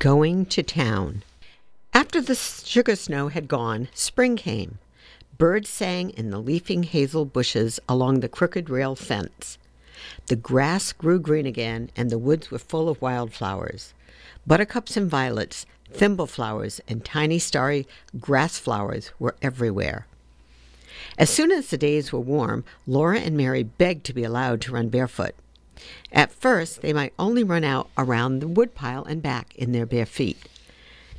Going to town. After the sugar snow had gone, spring came. Birds sang in the leafing hazel bushes along the crooked rail fence. The grass grew green again, and the woods were full of wildflowers. Buttercups and violets, thimble flowers, and tiny starry grass flowers were everywhere. As soon as the days were warm, Laura and Mary begged to be allowed to run barefoot. At first, they might only run out around the woodpile and back in their bare feet.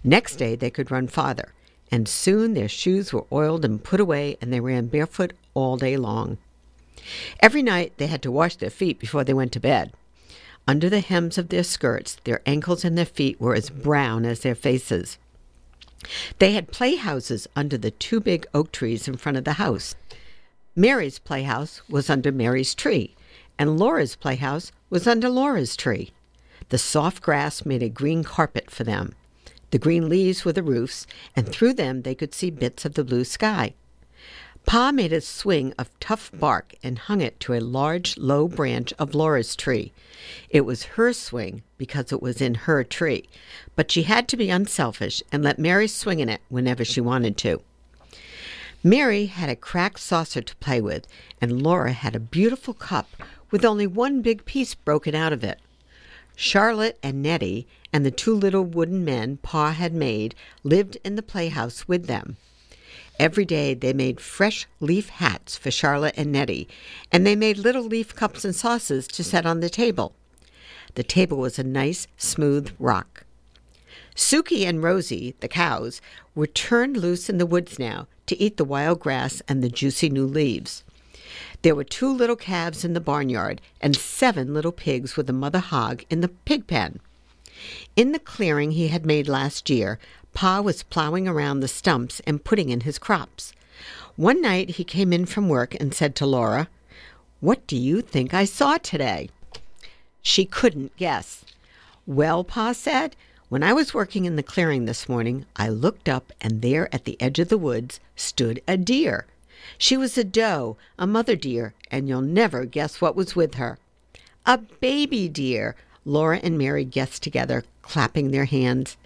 Next day, they could run farther, and soon their shoes were oiled and put away, and they ran barefoot all day long. Every night, they had to wash their feet before they went to bed. Under the hems of their skirts, their ankles and their feet were as brown as their faces. They had playhouses under the two big oak trees in front of the house. Mary's playhouse was under Mary's tree, and Laura's playhouse was under Laura's tree. The soft grass made a green carpet for them. The green leaves were the roofs, and through them they could see bits of the blue sky. Pa made a swing of tough bark and hung it to a large, low branch of Laura's tree. It was her swing because it was in her tree, but she had to be unselfish and let Mary swing in it whenever she wanted to. Mary had a cracked saucer to play with, and Laura had a beautiful cup with only one big piece broken out of it. Charlotte and Nettie and the two little wooden men Pa had made lived in the playhouse with them. Every day they made fresh leaf hats for Charlotte and Nettie, and they made little leaf cups and saucers to set on the table. The table was a nice, smooth rock. Sukey and Rosie, the cows, were turned loose in the woods now to eat the wild grass and the juicy new leaves. There were two little calves in the barnyard and seven little pigs with a mother hog in the pig pen. In the clearing he had made last year, Pa was plowing around the stumps and putting in his crops. One night he came in from work and said to Laura, What do you think I saw today? She couldn't guess. Well, Pa said, when I was working in the clearing this morning, I looked up and there at the edge of the woods stood a deer. She was a doe, a mother deer, and you'll never guess what was with her. A baby deer, Laura and Mary guessed together, clapping their hands.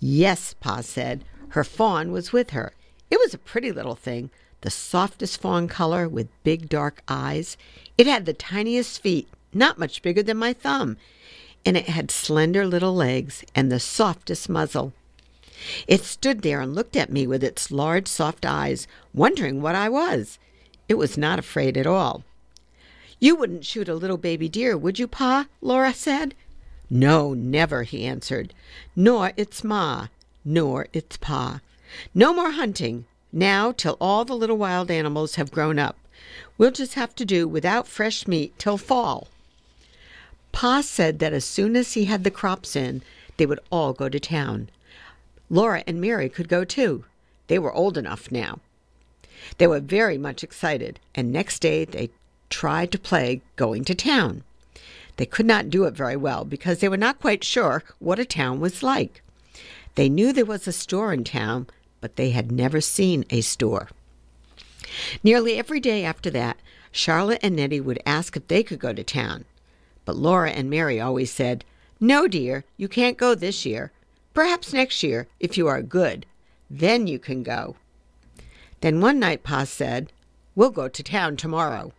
Yes, Pa said, her fawn was with her. It was a pretty little thing, the softest fawn color with big dark eyes. It had the tiniest feet, not much bigger than my thumb, and it had slender little legs and the softest muzzle. It stood there and looked at me with its large, soft eyes, wondering what I was. It was not afraid at all. You wouldn't shoot a little baby deer, would you, Pa? Laura said. No, never, he answered. Nor its ma, nor its pa. No more hunting, now till all the little wild animals have grown up. We'll just have to do without fresh meat till fall. Pa said that as soon as he had the crops in, they would all go to town. Laura and Mary could go too. They were old enough now. They were very much excited, and next day they tried to play going to town. They could not do it very well because they were not quite sure what a town was like. They knew there was a store in town, but they had never seen a store. Nearly every day after that, Charlotte and Nettie would ask if they could go to town. But Laura and Mary always said, No, dear, you can't go this year. Perhaps next year, if you are good. Then you can go. Then one night Pa said, We'll go to town tomorrow.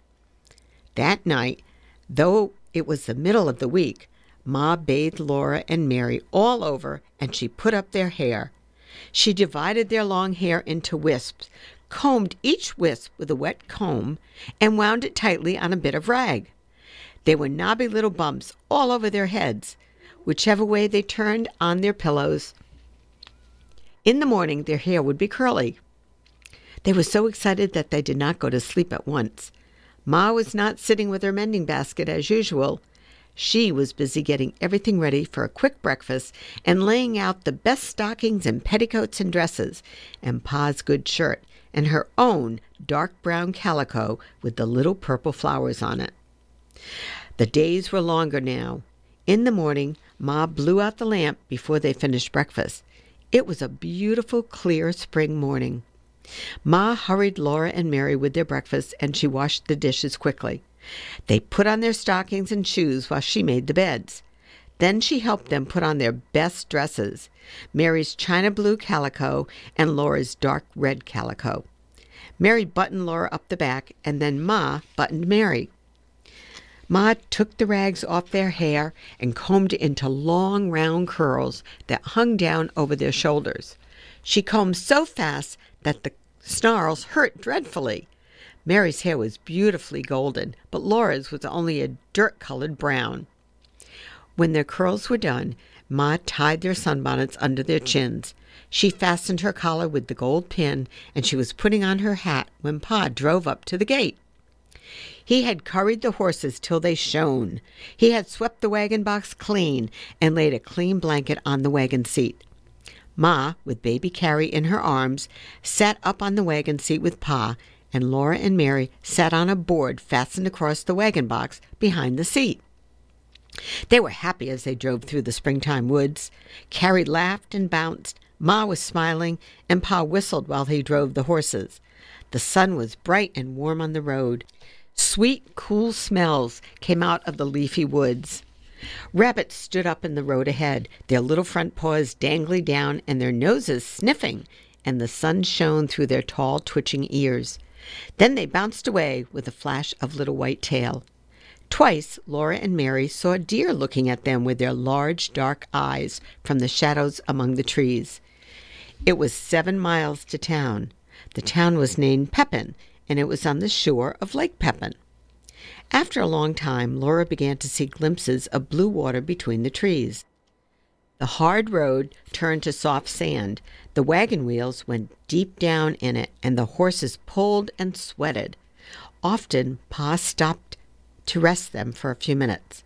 That night, though it was the middle of the week, Ma bathed Laura and Mary all over and she put up their hair. She divided their long hair into wisps, combed each wisp with a wet comb, and wound it tightly on a bit of rag. They were knobby little bumps all over their heads whichever way they turned on their pillows. In the morning, their hair would be curly. They were so excited that they did not go to sleep at once. Ma was not sitting with her mending basket as usual. She was busy getting everything ready for a quick breakfast and laying out the best stockings and petticoats and dresses, and Pa's good shirt, and her own dark brown calico with the little purple flowers on it. The days were longer now. In the morning, Ma blew out the lamp before they finished breakfast. It was a beautiful, clear spring morning. Ma hurried Laura and Mary with their breakfast, and she washed the dishes quickly. They put on their stockings and shoes while she made the beds. Then she helped them put on their best dresses Mary's china blue calico and Laura's dark red calico. Mary buttoned Laura up the back, and then Ma buttoned Mary. Ma took the rags off their hair and combed it into long round curls that hung down over their shoulders. She combed so fast that the snarls hurt dreadfully. Mary's hair was beautifully golden, but Laura's was only a dirt colored brown. When their curls were done, Ma tied their sunbonnets under their chins. She fastened her collar with the gold pin, and she was putting on her hat when Pa drove up to the gate. He had curried the horses till they shone. He had swept the wagon box clean and laid a clean blanket on the wagon seat. Ma, with baby Carrie in her arms, sat up on the wagon seat with Pa, and Laura and Mary sat on a board fastened across the wagon box behind the seat. They were happy as they drove through the springtime woods. Carrie laughed and bounced. Ma was smiling, and Pa whistled while he drove the horses. The sun was bright and warm on the road. Sweet, cool smells came out of the leafy woods. Rabbits stood up in the road ahead, their little front paws dangling down and their noses sniffing, and the sun shone through their tall, twitching ears. Then they bounced away with a flash of little white tail. Twice Laura and Mary saw deer looking at them with their large dark eyes from the shadows among the trees. It was seven miles to town. The town was named Pepin, and it was on the shore of Lake Pepin. After a long time, Laura began to see glimpses of blue water between the trees. The hard road turned to soft sand. The wagon wheels went deep down in it, and the horses pulled and sweated. Often Pa stopped to rest them for a few minutes.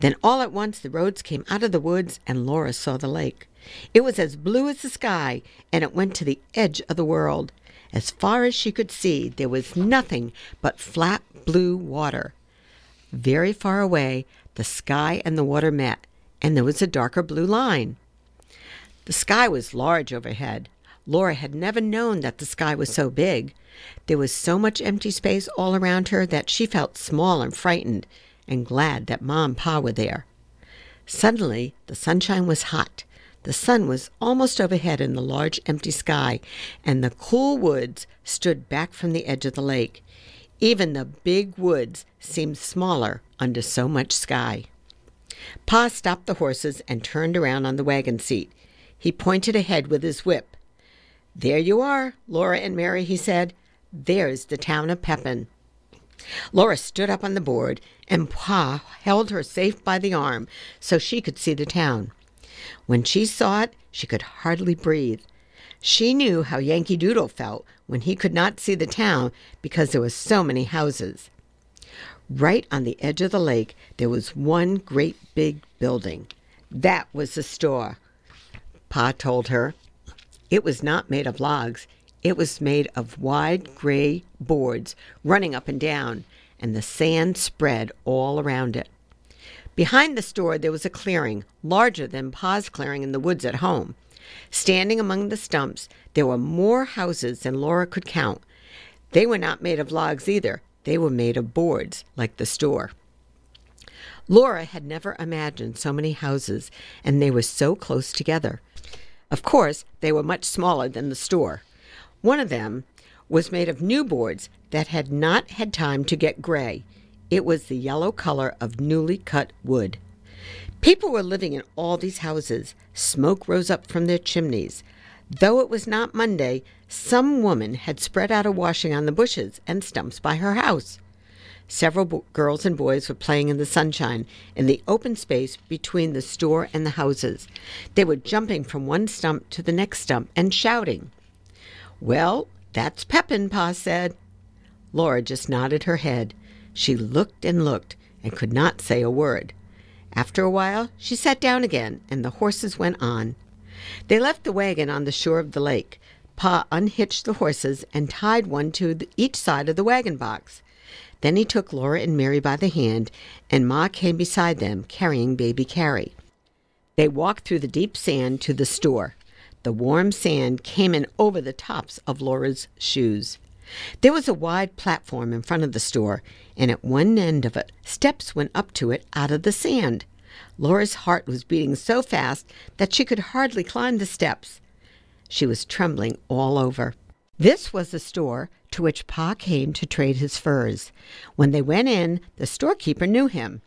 Then all at once the roads came out of the woods and Laura saw the lake. It was as blue as the sky and it went to the edge of the world. As far as she could see, there was nothing but flat blue water. Very far away, the sky and the water met, and there was a darker blue line. The sky was large overhead. Laura had never known that the sky was so big. There was so much empty space all around her that she felt small and frightened, and glad that Ma and Pa were there. Suddenly, the sunshine was hot. The sun was almost overhead in the large empty sky, and the cool woods stood back from the edge of the lake. Even the big woods seemed smaller under so much sky. Pa stopped the horses and turned around on the wagon seat. He pointed ahead with his whip. There you are, Laura and Mary, he said. There's the town of Pepin. Laura stood up on the board, and Pa held her safe by the arm so she could see the town. When she saw it, she could hardly breathe. She knew how Yankee Doodle felt when he could not see the town because there were so many houses. Right on the edge of the lake, there was one great big building. That was the store, Pa told her. It was not made of logs. It was made of wide gray boards running up and down, and the sand spread all around it. Behind the store there was a clearing, larger than Pa's clearing in the woods at home. Standing among the stumps, there were more houses than Laura could count. They were not made of logs either, they were made of boards, like the store. Laura had never imagined so many houses, and they were so close together. Of course, they were much smaller than the store. One of them was made of new boards that had not had time to get gray. It was the yellow color of newly cut wood. People were living in all these houses. Smoke rose up from their chimneys. Though it was not Monday, some woman had spread out a washing on the bushes and stumps by her house. Several bo- girls and boys were playing in the sunshine in the open space between the store and the houses. They were jumping from one stump to the next stump and shouting. Well, that's Pepin, Pa said. Laura just nodded her head. She looked and looked and could not say a word. After a while, she sat down again, and the horses went on. They left the wagon on the shore of the lake. Pa unhitched the horses and tied one to each side of the wagon box. Then he took Laura and Mary by the hand, and Ma came beside them, carrying baby Carrie. They walked through the deep sand to the store. The warm sand came in over the tops of Laura's shoes. There was a wide platform in front of the store, and at one end of it, steps went up to it out of the sand. Laura's heart was beating so fast that she could hardly climb the steps. She was trembling all over. This was the store to which Pa came to trade his furs. When they went in, the storekeeper knew him.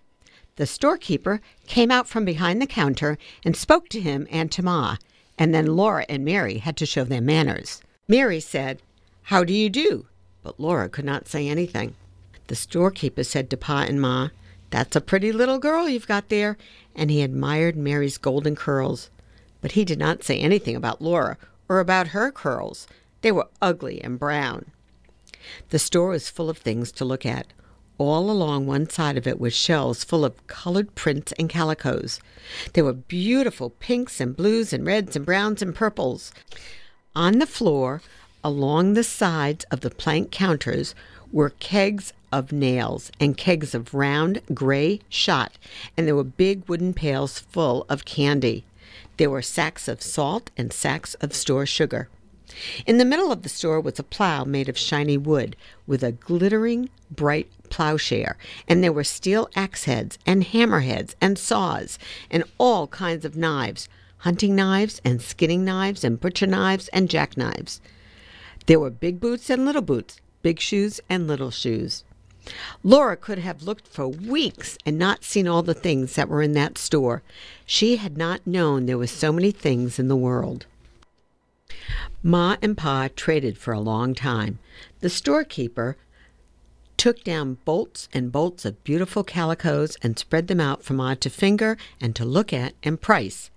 The storekeeper came out from behind the counter and spoke to him and to Ma, and then Laura and Mary had to show their manners. Mary said, How do you do? But Laura could not say anything. The storekeeper said to Pa and Ma, That's a pretty little girl you've got there, and he admired Mary's golden curls. But he did not say anything about Laura or about her curls. They were ugly and brown. The store was full of things to look at. All along one side of it were shelves full of colored prints and calicoes. There were beautiful pinks and blues and reds and browns and purples. On the floor, along the sides of the plank counters, were kegs of nails and kegs of round gray shot, and there were big wooden pails full of candy. There were sacks of salt and sacks of store sugar. In the middle of the store was a plow made of shiny wood with a glittering bright plowshare, and there were steel axe heads and hammer heads and saws and all kinds of knives hunting knives and skinning knives and butcher knives and jackknives. There were big boots and little boots, big shoes and little shoes. Laura could have looked for weeks and not seen all the things that were in that store. She had not known there were so many things in the world. Ma and Pa traded for a long time. The storekeeper took down bolts and bolts of beautiful calicoes and spread them out for Ma to finger and to look at and price.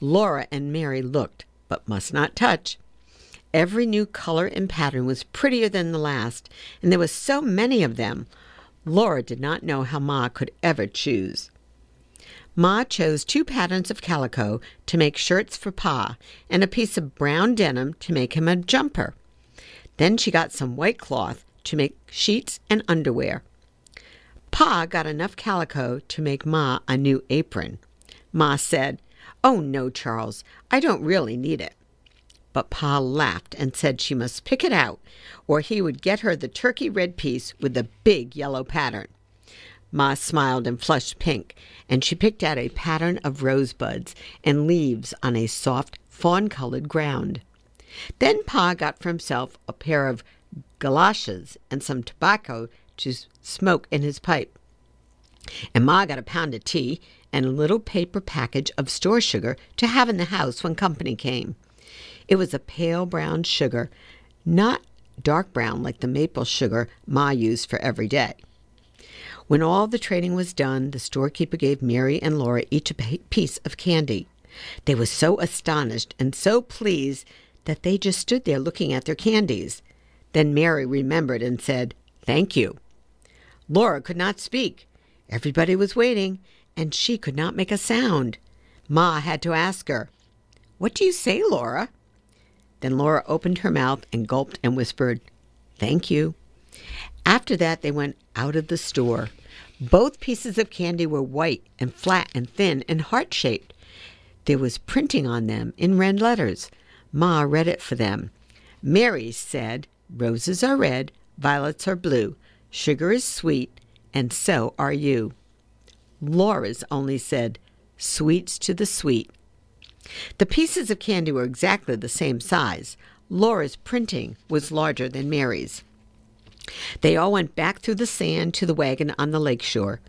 Laura and Mary looked, but must not touch. Every new color and pattern was prettier than the last, and there were so many of them. Laura did not know how Ma could ever choose. Ma chose two patterns of calico to make shirts for Pa and a piece of brown denim to make him a jumper. Then she got some white cloth to make sheets and underwear. Pa got enough calico to make Ma a new apron. Ma said, Oh, no, Charles, I don't really need it. But Pa laughed and said she must pick it out, or he would get her the turkey red piece with the big yellow pattern. Ma smiled and flushed pink, and she picked out a pattern of rosebuds and leaves on a soft fawn colored ground. Then Pa got for himself a pair of galoshes and some tobacco to smoke in his pipe. And Ma got a pound of tea and a little paper package of store sugar to have in the house when company came. It was a pale brown sugar, not dark brown like the maple sugar Ma used for every day. When all the trading was done, the storekeeper gave Mary and Laura each a piece of candy. They were so astonished and so pleased that they just stood there looking at their candies. Then Mary remembered and said, Thank you. Laura could not speak. Everybody was waiting, and she could not make a sound. Ma had to ask her, What do you say, Laura? Then Laura opened her mouth and gulped and whispered, Thank you. After that, they went out of the store. Both pieces of candy were white and flat and thin and heart shaped. There was printing on them in red letters. Ma read it for them. Mary said, Roses are red, violets are blue, sugar is sweet, and so are you. Laura's only said, Sweets to the sweet. The pieces of candy were exactly the same size. Laura's printing was larger than Mary's. They all went back through the sand to the wagon on the lake shore.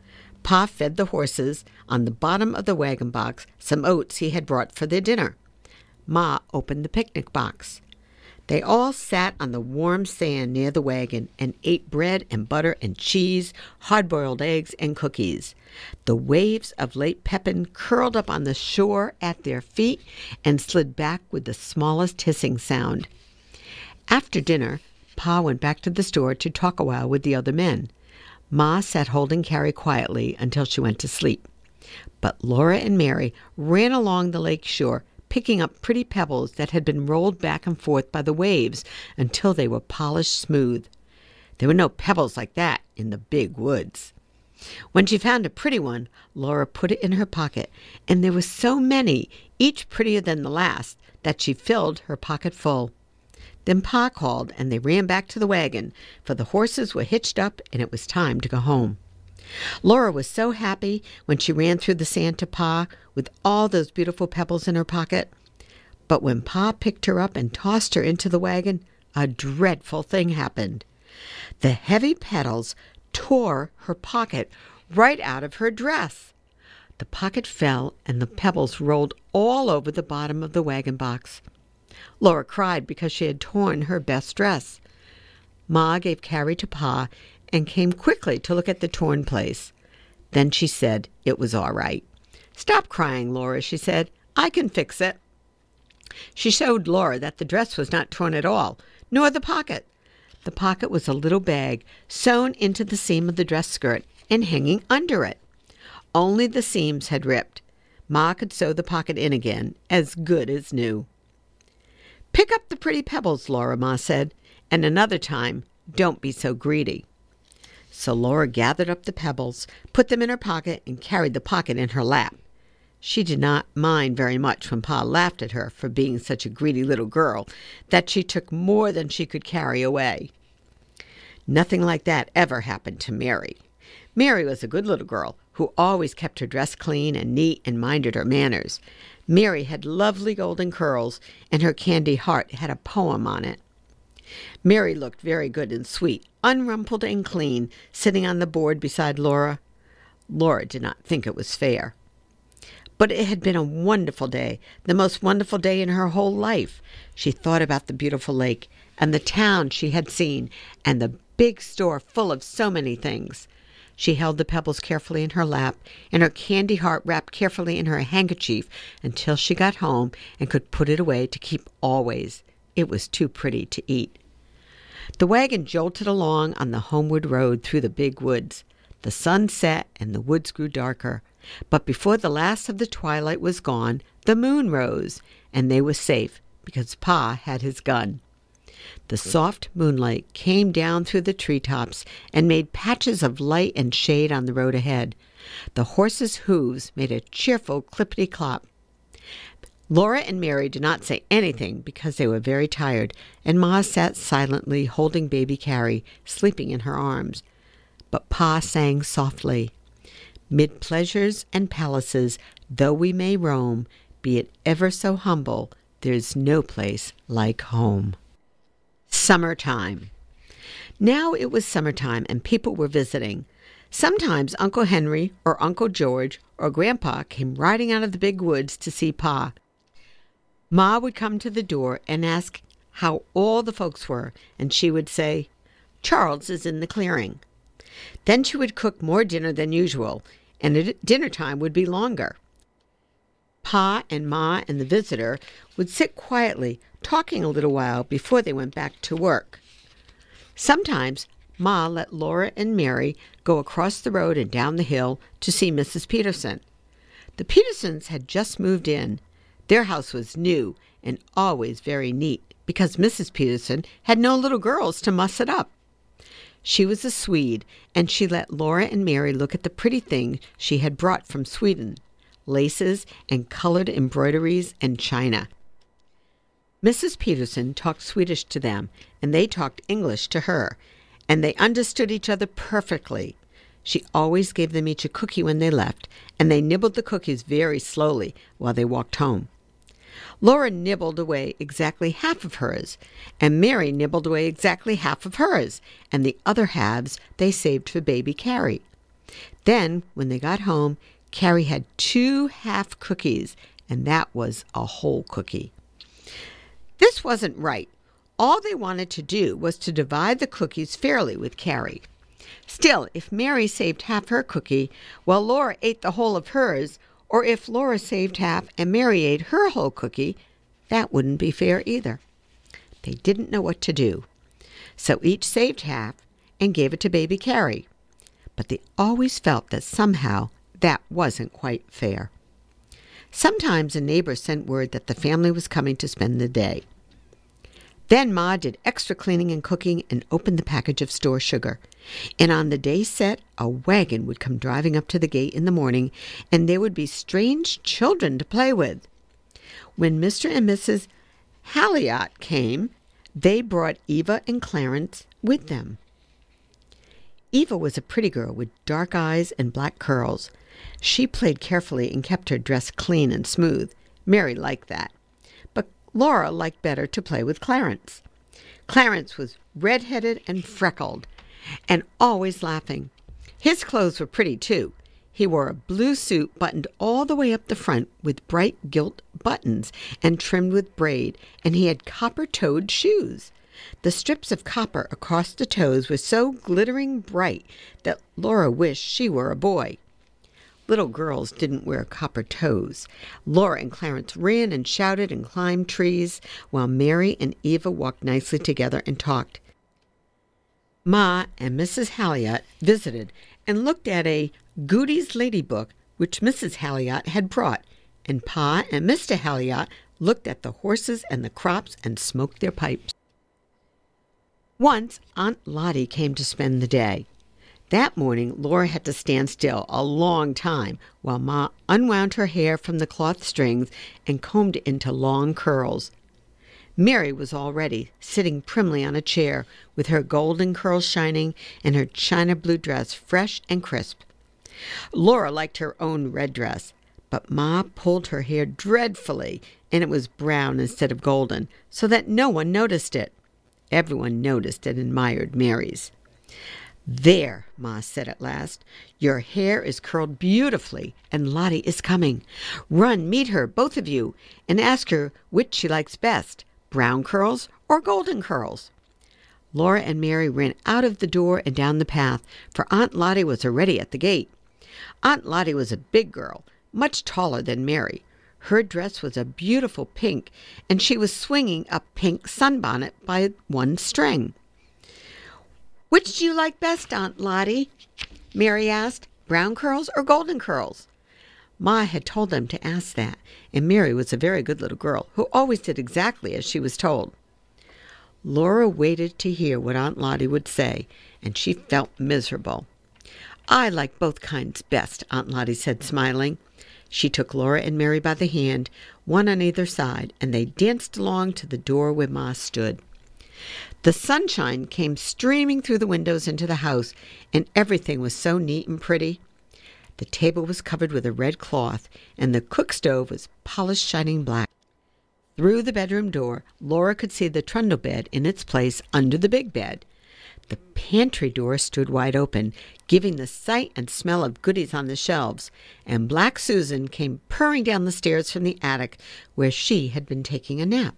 Pa fed the horses on the bottom of the wagon box some oats he had brought for their dinner. Ma opened the picnic box. They all sat on the warm sand near the wagon and ate bread and butter and cheese, hard boiled eggs, and cookies. The waves of Lake Pepin curled up on the shore at their feet and slid back with the smallest hissing sound. After dinner, Pa went back to the store to talk a while with the other men. Ma sat holding Carrie quietly until she went to sleep. But Laura and Mary ran along the lake shore, picking up pretty pebbles that had been rolled back and forth by the waves until they were polished smooth. There were no pebbles like that in the big woods. When she found a pretty one, Laura put it in her pocket, and there were so many, each prettier than the last, that she filled her pocket full. Then Pa called, and they ran back to the wagon, for the horses were hitched up and it was time to go home. Laura was so happy when she ran through the sand to Pa with all those beautiful pebbles in her pocket. But when Pa picked her up and tossed her into the wagon, a dreadful thing happened. The heavy petals tore her pocket right out of her dress. The pocket fell and the pebbles rolled all over the bottom of the wagon box. Laura cried because she had torn her best dress. Ma gave Carrie to Pa and came quickly to look at the torn place. Then she said it was all right. Stop crying, Laura, she said. I can fix it. She showed Laura that the dress was not torn at all, nor the pocket. The pocket was a little bag sewn into the seam of the dress skirt and hanging under it. Only the seams had ripped. Ma could sew the pocket in again, as good as new. Pick up the pretty pebbles, Laura, Ma said, and another time, don't be so greedy. So Laura gathered up the pebbles, put them in her pocket, and carried the pocket in her lap. She did not mind very much when Pa laughed at her for being such a greedy little girl that she took more than she could carry away. Nothing like that ever happened to Mary. Mary was a good little girl who always kept her dress clean and neat and minded her manners. Mary had lovely golden curls, and her candy heart had a poem on it. Mary looked very good and sweet, unrumpled and clean, sitting on the board beside Laura. Laura did not think it was fair. But it had been a wonderful day, the most wonderful day in her whole life. She thought about the beautiful lake and the town she had seen and the big store full of so many things. She held the pebbles carefully in her lap and her candy heart wrapped carefully in her handkerchief until she got home and could put it away to keep always. It was too pretty to eat. The wagon jolted along on the homeward road through the big woods. The sun set and the woods grew darker. But before the last of the twilight was gone, the moon rose, and they were safe because Pa had his gun. The soft moonlight came down through the tree tops and made patches of light and shade on the road ahead. The horses' hoofs made a cheerful clippity clop. Laura and Mary did not say anything because they were very tired, and Ma sat silently holding baby Carrie, sleeping in her arms. But Pa sang softly, Mid pleasures and palaces, though we may roam, be it ever so humble, there's no place like home. Summertime. Now it was summertime and people were visiting. Sometimes Uncle Henry or Uncle George or Grandpa came riding out of the big woods to see Pa. Ma would come to the door and ask how all the folks were, and she would say, Charles is in the clearing. Then she would cook more dinner than usual, and dinner time would be longer. Pa and Ma and the visitor would sit quietly, talking a little while before they went back to work. Sometimes Ma let Laura and Mary go across the road and down the hill to see Mrs. Peterson. The Petersons had just moved in, their house was new and always very neat because Mrs. Peterson had no little girls to muss it up. She was a Swede, and she let Laura and Mary look at the pretty things she had brought from Sweden laces and colored embroideries and china. Mrs. Peterson talked Swedish to them, and they talked English to her, and they understood each other perfectly. She always gave them each a cookie when they left, and they nibbled the cookies very slowly while they walked home. Laura nibbled away exactly half of hers, and Mary nibbled away exactly half of hers, and the other halves they saved for baby Carrie. Then, when they got home, Carrie had two half cookies, and that was a whole cookie. This wasn't right. All they wanted to do was to divide the cookies fairly with Carrie. Still, if Mary saved half her cookie while Laura ate the whole of hers, or if Laura saved half and Mary ate her whole cookie, that wouldn't be fair either. They didn't know what to do. So each saved half and gave it to baby Carrie. But they always felt that somehow that wasn't quite fair. Sometimes a neighbor sent word that the family was coming to spend the day. Then Ma did extra cleaning and cooking and opened the package of store sugar. And on the day set, a wagon would come driving up to the gate in the morning, and there would be strange children to play with. When Mr. and Mrs. Huleatt came, they brought Eva and Clarence with them. Eva was a pretty girl with dark eyes and black curls. She played carefully and kept her dress clean and smooth. Mary liked that. Laura liked better to play with Clarence. Clarence was red-headed and freckled and always laughing. His clothes were pretty too. He wore a blue suit buttoned all the way up the front with bright gilt buttons and trimmed with braid, and he had copper toed shoes. The strips of copper across the toes were so glittering bright that Laura wished she were a boy. Little girls didn't wear copper toes. Laura and Clarence ran and shouted and climbed trees, while Mary and Eva walked nicely together and talked. Ma and Mrs. Huleatt visited and looked at a Godey's Lady Book which Mrs. Huleatt had brought, and Pa and Mr. Huleatt looked at the horses and the crops and smoked their pipes. Once Aunt Lottie came to spend the day. That morning Laura had to stand still a long time while Ma unwound her hair from the cloth strings and combed it into long curls. Mary was already sitting primly on a chair, with her golden curls shining and her china blue dress fresh and crisp. Laura liked her own red dress, but Ma pulled her hair dreadfully, and it was brown instead of golden, so that no one noticed it. Everyone noticed and admired Mary's. There, Ma said at last, your hair is curled beautifully, and Lottie is coming. Run, meet her, both of you, and ask her which she likes best brown curls or golden curls? Laura and Mary ran out of the door and down the path, for Aunt Lottie was already at the gate. Aunt Lottie was a big girl, much taller than Mary. Her dress was a beautiful pink, and she was swinging a pink sunbonnet by one string. Which do you like best, Aunt Lottie? Mary asked. Brown curls or golden curls? Ma had told them to ask that, and Mary was a very good little girl who always did exactly as she was told. Laura waited to hear what Aunt Lottie would say, and she felt miserable. I like both kinds best, Aunt Lottie said, smiling. She took Laura and Mary by the hand, one on either side, and they danced along to the door where Ma stood. The sunshine came streaming through the windows into the house, and everything was so neat and pretty. The table was covered with a red cloth, and the cook stove was polished shining black. Through the bedroom door, Laura could see the trundle bed in its place under the big bed. The pantry door stood wide open, giving the sight and smell of goodies on the shelves, and Black Susan came purring down the stairs from the attic where she had been taking a nap.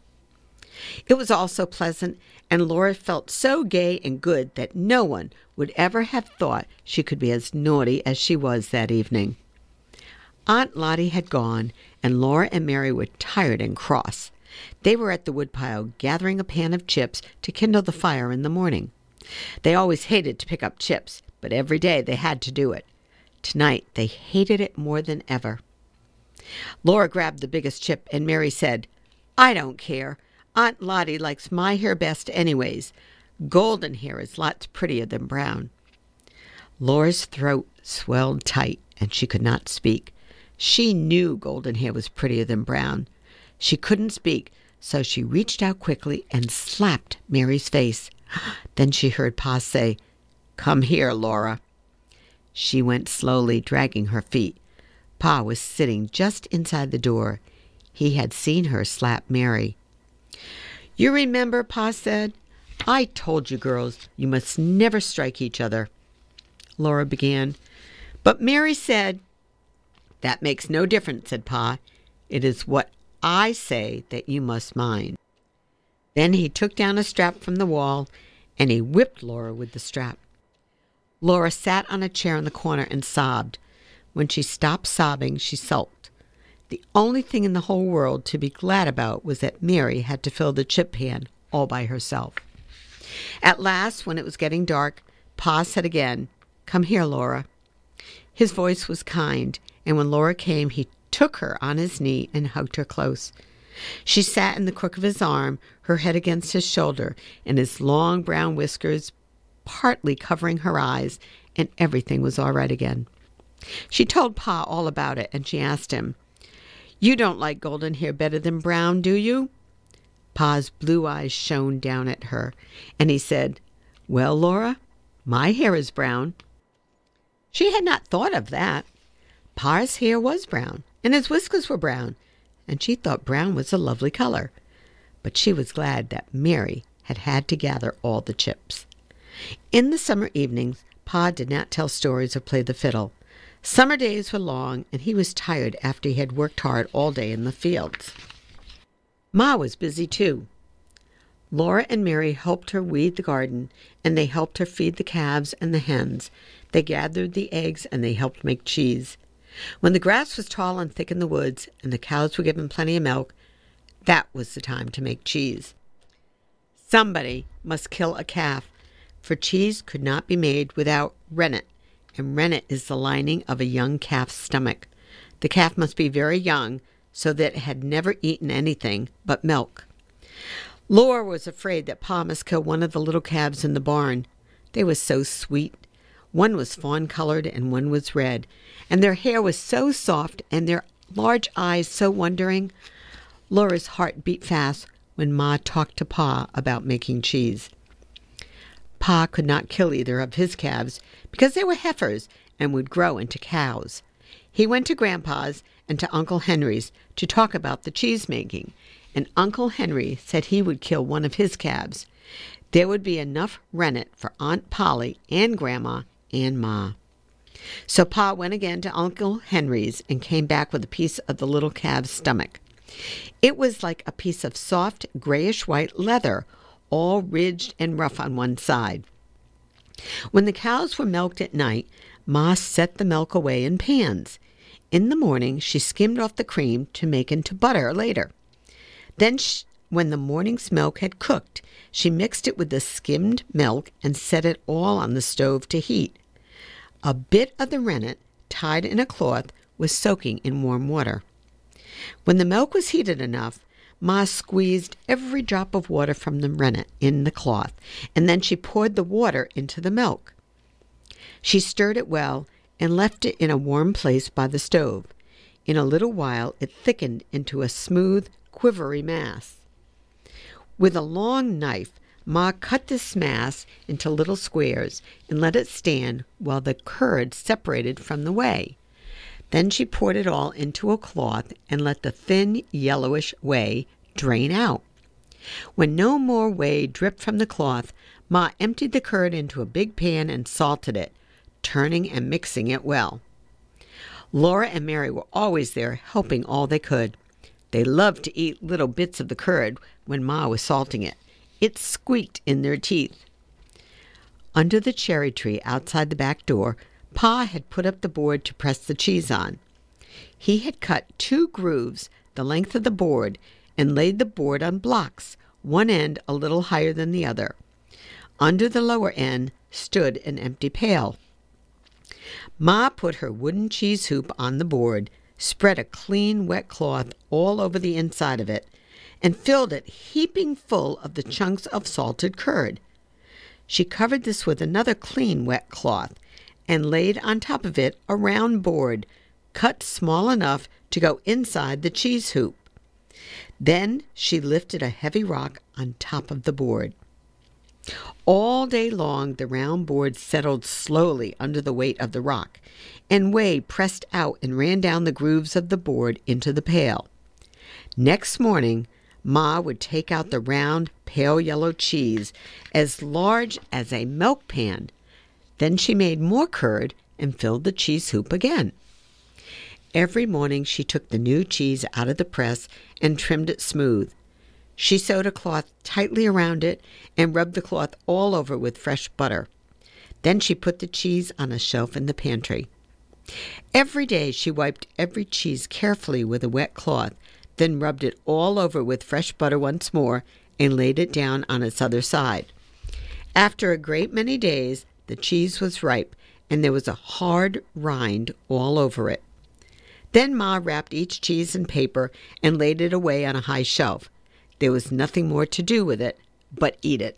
It was all so pleasant, and Laura felt so gay and good that no one would ever have thought she could be as naughty as she was that evening. Aunt Lottie had gone, and Laura and Mary were tired and cross. They were at the woodpile gathering a pan of chips to kindle the fire in the morning. They always hated to pick up chips, but every day they had to do it. Tonight they hated it more than ever. Laura grabbed the biggest chip, and Mary said, I don't care. Aunt Lottie likes my hair best anyways. Golden hair is lots prettier than brown. Laura's throat swelled tight, and she could not speak. She knew golden hair was prettier than brown. She couldn't speak, so she reached out quickly and slapped Mary's face. Then she heard Pa say, Come here, Laura. She went slowly, dragging her feet. Pa was sitting just inside the door. He had seen her slap Mary. You remember, Pa said, I told you girls you must never strike each other. Laura began. But Mary said, That makes no difference, said Pa. It is what I say that you must mind. Then he took down a strap from the wall and he whipped Laura with the strap. Laura sat on a chair in the corner and sobbed. When she stopped sobbing, she sulked. The only thing in the whole world to be glad about was that Mary had to fill the chip pan all by herself. At last, when it was getting dark, Pa said again, Come here, Laura. His voice was kind, and when Laura came, he took her on his knee and hugged her close. She sat in the crook of his arm, her head against his shoulder, and his long brown whiskers partly covering her eyes, and everything was all right again. She told Pa all about it, and she asked him, You don't like golden hair better than brown, do you? Pa's blue eyes shone down at her, and he said, Well, Laura, My hair is brown. She had not thought of that. Pa's hair was brown, and his whiskers were brown, and she thought brown was a lovely color. But she was glad that Mary had had to gather all the chips. In the summer evenings, Pa did not tell stories or play the fiddle. Summer days were long, and he was tired after he had worked hard all day in the fields. Ma was busy too. Laura and Mary helped her weed the garden, and they helped her feed the calves and the hens. They gathered the eggs, and they helped make cheese. When the grass was tall and thick in the woods, and the cows were given plenty of milk, that was the time to make cheese. Somebody must kill a calf, for cheese could not be made without rennet, and rennet is the lining of a young calf's stomach. The calf must be very young, so that it had never eaten anything but milk. Laura was afraid that Pa must kill one of the little calves in the barn. They were so sweet. One was fawn colored and one was red, and their hair was so soft and their large eyes so wondering. Laura's heart beat fast when Ma talked to Pa about making cheese. Pa could not kill either of his calves because they were heifers and would grow into cows. He went to Grandpa's and to Uncle Henry's to talk about the cheese making, and Uncle Henry said he would kill one of his calves. There would be enough rennet for Aunt Polly and Grandma and Ma. So Pa went again to Uncle Henry's and came back with a piece of the little calf's stomach. It was like a piece of soft grayish white leather, all ridged and rough on one side. When the cows were milked at night, Ma set the milk away in pans. In the morning, she skimmed off the cream to make into butter later. Then, she, when the morning's milk had cooked, she mixed it with the skimmed milk and set it all on the stove to heat. A bit of the rennet, tied in a cloth, was soaking in warm water. When the milk was heated enough, Ma squeezed every drop of water from the rennet in the cloth, and then she poured the water into the milk. She stirred it well and left it in a warm place by the stove. In a little while it thickened into a smooth, quivery mass. With a long knife, Ma cut this mass into little squares and let it stand while the curd separated from the whey. Then she poured it all into a cloth and let the thin, yellowish whey drain out. When no more whey dripped from the cloth, Ma emptied the curd into a big pan and salted it, turning and mixing it well. Laura and Mary were always there, helping all they could. They loved to eat little bits of the curd when Ma was salting it. It squeaked in their teeth. Under the cherry tree outside the back door, Pa had put up the board to press the cheese on. He had cut two grooves the length of the board and laid the board on blocks, one end a little higher than the other. Under the lower end stood an empty pail. Ma put her wooden cheese hoop on the board, spread a clean wet cloth all over the inside of it, and filled it heaping full of the chunks of salted curd. She covered this with another clean wet cloth and laid on top of it a round board cut small enough to go inside the cheese hoop. Then she lifted a heavy rock on top of the board. All day long the round board settled slowly under the weight of the rock, and whey pressed out and ran down the grooves of the board into the pail. Next morning Ma would take out the round, pale yellow cheese as large as a milk pan. Then she made more curd and filled the cheese hoop again. Every morning she took the new cheese out of the press and trimmed it smooth. She sewed a cloth tightly around it and rubbed the cloth all over with fresh butter. Then she put the cheese on a shelf in the pantry. Every day she wiped every cheese carefully with a wet cloth then rubbed it all over with fresh butter once more and laid it down on its other side. After a great many days, the cheese was ripe and there was a hard rind all over it. Then Ma wrapped each cheese in paper and laid it away on a high shelf. There was nothing more to do with it but eat it.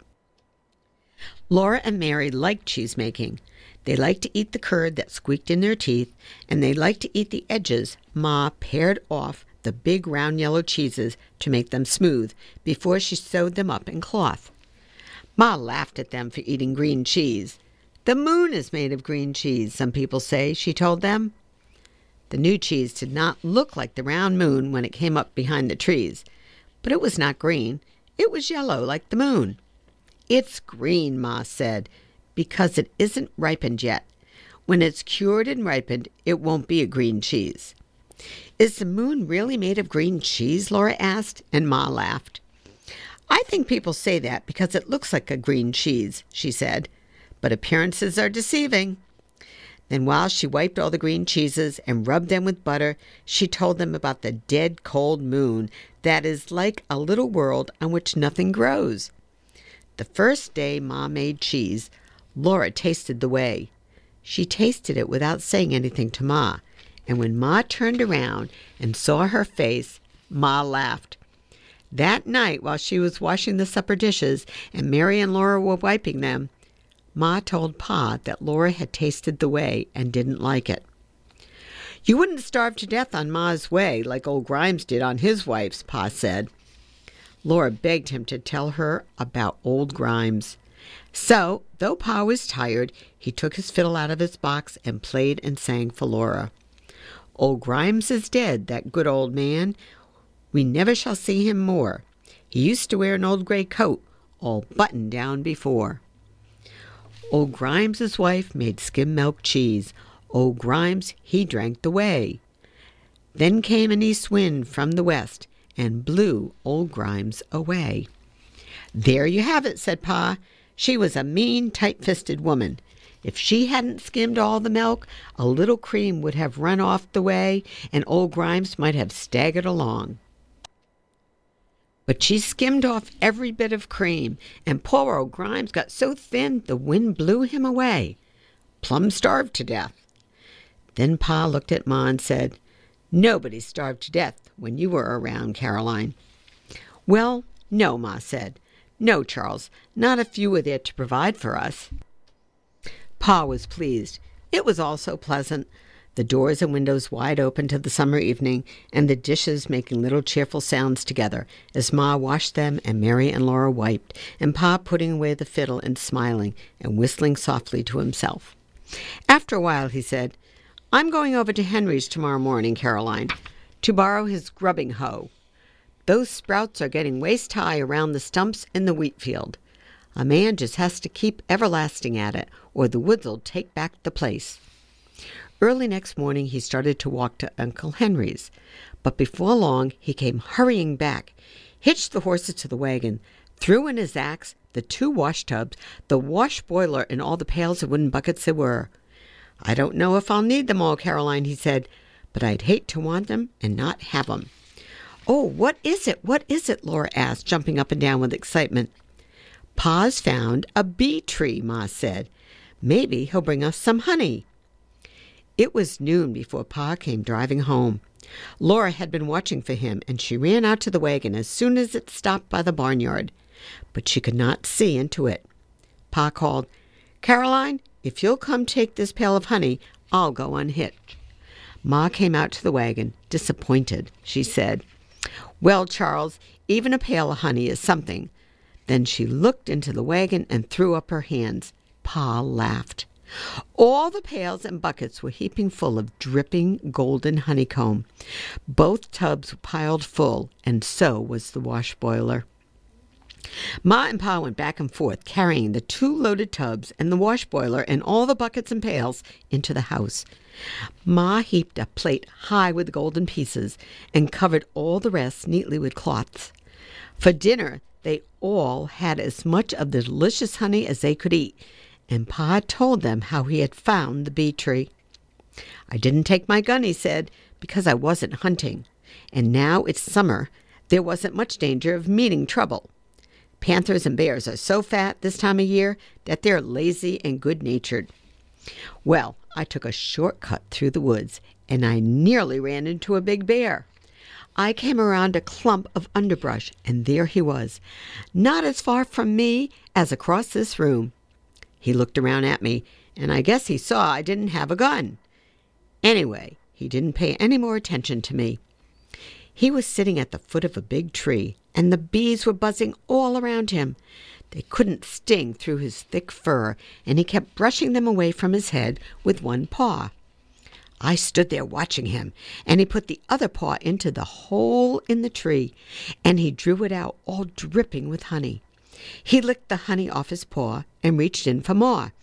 Laura and Mary liked cheese making. They liked to eat the curd that squeaked in their teeth, and they liked to eat the edges Ma pared off the big round yellow cheeses to make them smooth before she sewed them up in cloth. Ma laughed at them for eating green cheese. The moon is made of green cheese, some people say, she told them. The new cheese did not look like the round moon when it came up behind the trees, but it was not green. It was yellow like the moon. It's green, Ma said, because it isn't ripened yet. When it's cured and ripened, it won't be a green cheese. Is the moon really made of green cheese? Laura asked, and Ma laughed. I think people say that because it looks like a green cheese, she said, but appearances are deceiving. Then, while she wiped all the green cheeses and rubbed them with butter, she told them about the dead cold moon that is like a little world on which nothing grows. The first day Ma made cheese, Laura tasted the whey. She tasted it without saying anything to Ma, and when Ma turned around and saw her face, Ma laughed. That night, while she was washing the supper dishes and Mary and Laura were wiping them, Ma told Pa that Laura had tasted the whey and didn't like it. You wouldn't starve to death on Ma's whey like old Grimes did on his wife's, Pa said. Laura begged him to tell her about old Grimes. So, though Pa was tired, he took his fiddle out of his box and played and sang for Laura. Old Grimes is dead, that good old man. We never shall see him more. He used to wear an old gray coat, all buttoned down before. Old Grimes's wife made skim milk cheese. Old Grimes, he drank the whey. Then came an east wind from the west and blew old Grimes away. There you have it, said Pa. She was a mean, tight fisted woman. If she hadn't skimmed all the milk, a little cream would have run off the whey, and old Grimes might have staggered along. But she skimmed off every bit of cream, and poor old Grimes got so thin the wind blew him away. Plumb starved to death. Then Pa looked at Ma and said, Nobody starved to death when you were around, Caroline. Well, no, Ma said. No, Charles, not if you were there to provide for us. Pa was pleased. It was all so pleasant. The doors and windows wide open to the summer evening, and the dishes making little cheerful sounds together as Ma washed them and Mary and Laura wiped, and Pa putting away the fiddle and smiling and whistling softly to himself. After a while, he said, I'm going over to Henry's tomorrow morning, Caroline, to borrow his grubbing hoe. Those sprouts are getting waist high around the stumps in the wheat field. A man just has to keep everlasting at it, or the woods'll take back the place. Early next morning he started to walk to Uncle Henry's, but before long he came hurrying back, hitched the horses to the wagon, threw in his axe, the two wash tubs, the wash boiler, and all the pails and wooden buckets there were. I don't know if I'll need them all, Caroline, he said, but I'd hate to want them and not have 'em. Oh, what is it? What is it? Laura asked, jumping up and down with excitement. Pa's found a bee tree, Ma said. Maybe he'll bring us some honey. It was noon before Pa came driving home. Laura had been watching for him, and she ran out to the wagon as soon as it stopped by the barnyard, but she could not see into it. Pa called, Caroline, if you'll come take this pail of honey, I'll go unhitched. Ma came out to the wagon, disappointed. She said, well, Charles, even a pail of honey is something. Then she looked into the wagon and threw up her hands. Pa laughed. All the pails and buckets were heaping full of dripping golden honeycomb. Both tubs were piled full, and so was the wash boiler. Ma and Pa went back and forth, carrying the two loaded tubs and the wash boiler and all the buckets and pails into the house. Ma heaped a plate high with golden pieces and covered all the rest neatly with cloths. For dinner, they all had as much of the delicious honey as they could eat, and Pa told them how he had found the bee tree. I didn't take my gun, he said, because I wasn't hunting, and now it's summer. There wasn't much danger of meeting trouble. Panthers and bears are so fat this time of year that they're lazy and good natured. Well, I took a short cut through the woods and I nearly ran into a big bear. I came around a clump of underbrush and there he was, not as far from me as across this room. He looked around at me and I guess he saw I didn't have a gun. Anyway, he didn't pay any more attention to me. He was sitting at the foot of a big tree, and the bees were buzzing all around him. They couldn't sting through his thick fur, and he kept brushing them away from his head with one paw. I stood there watching him, and he put the other paw into the hole in the tree, and he drew it out all dripping with honey. He licked the honey off his paw and reached in for more,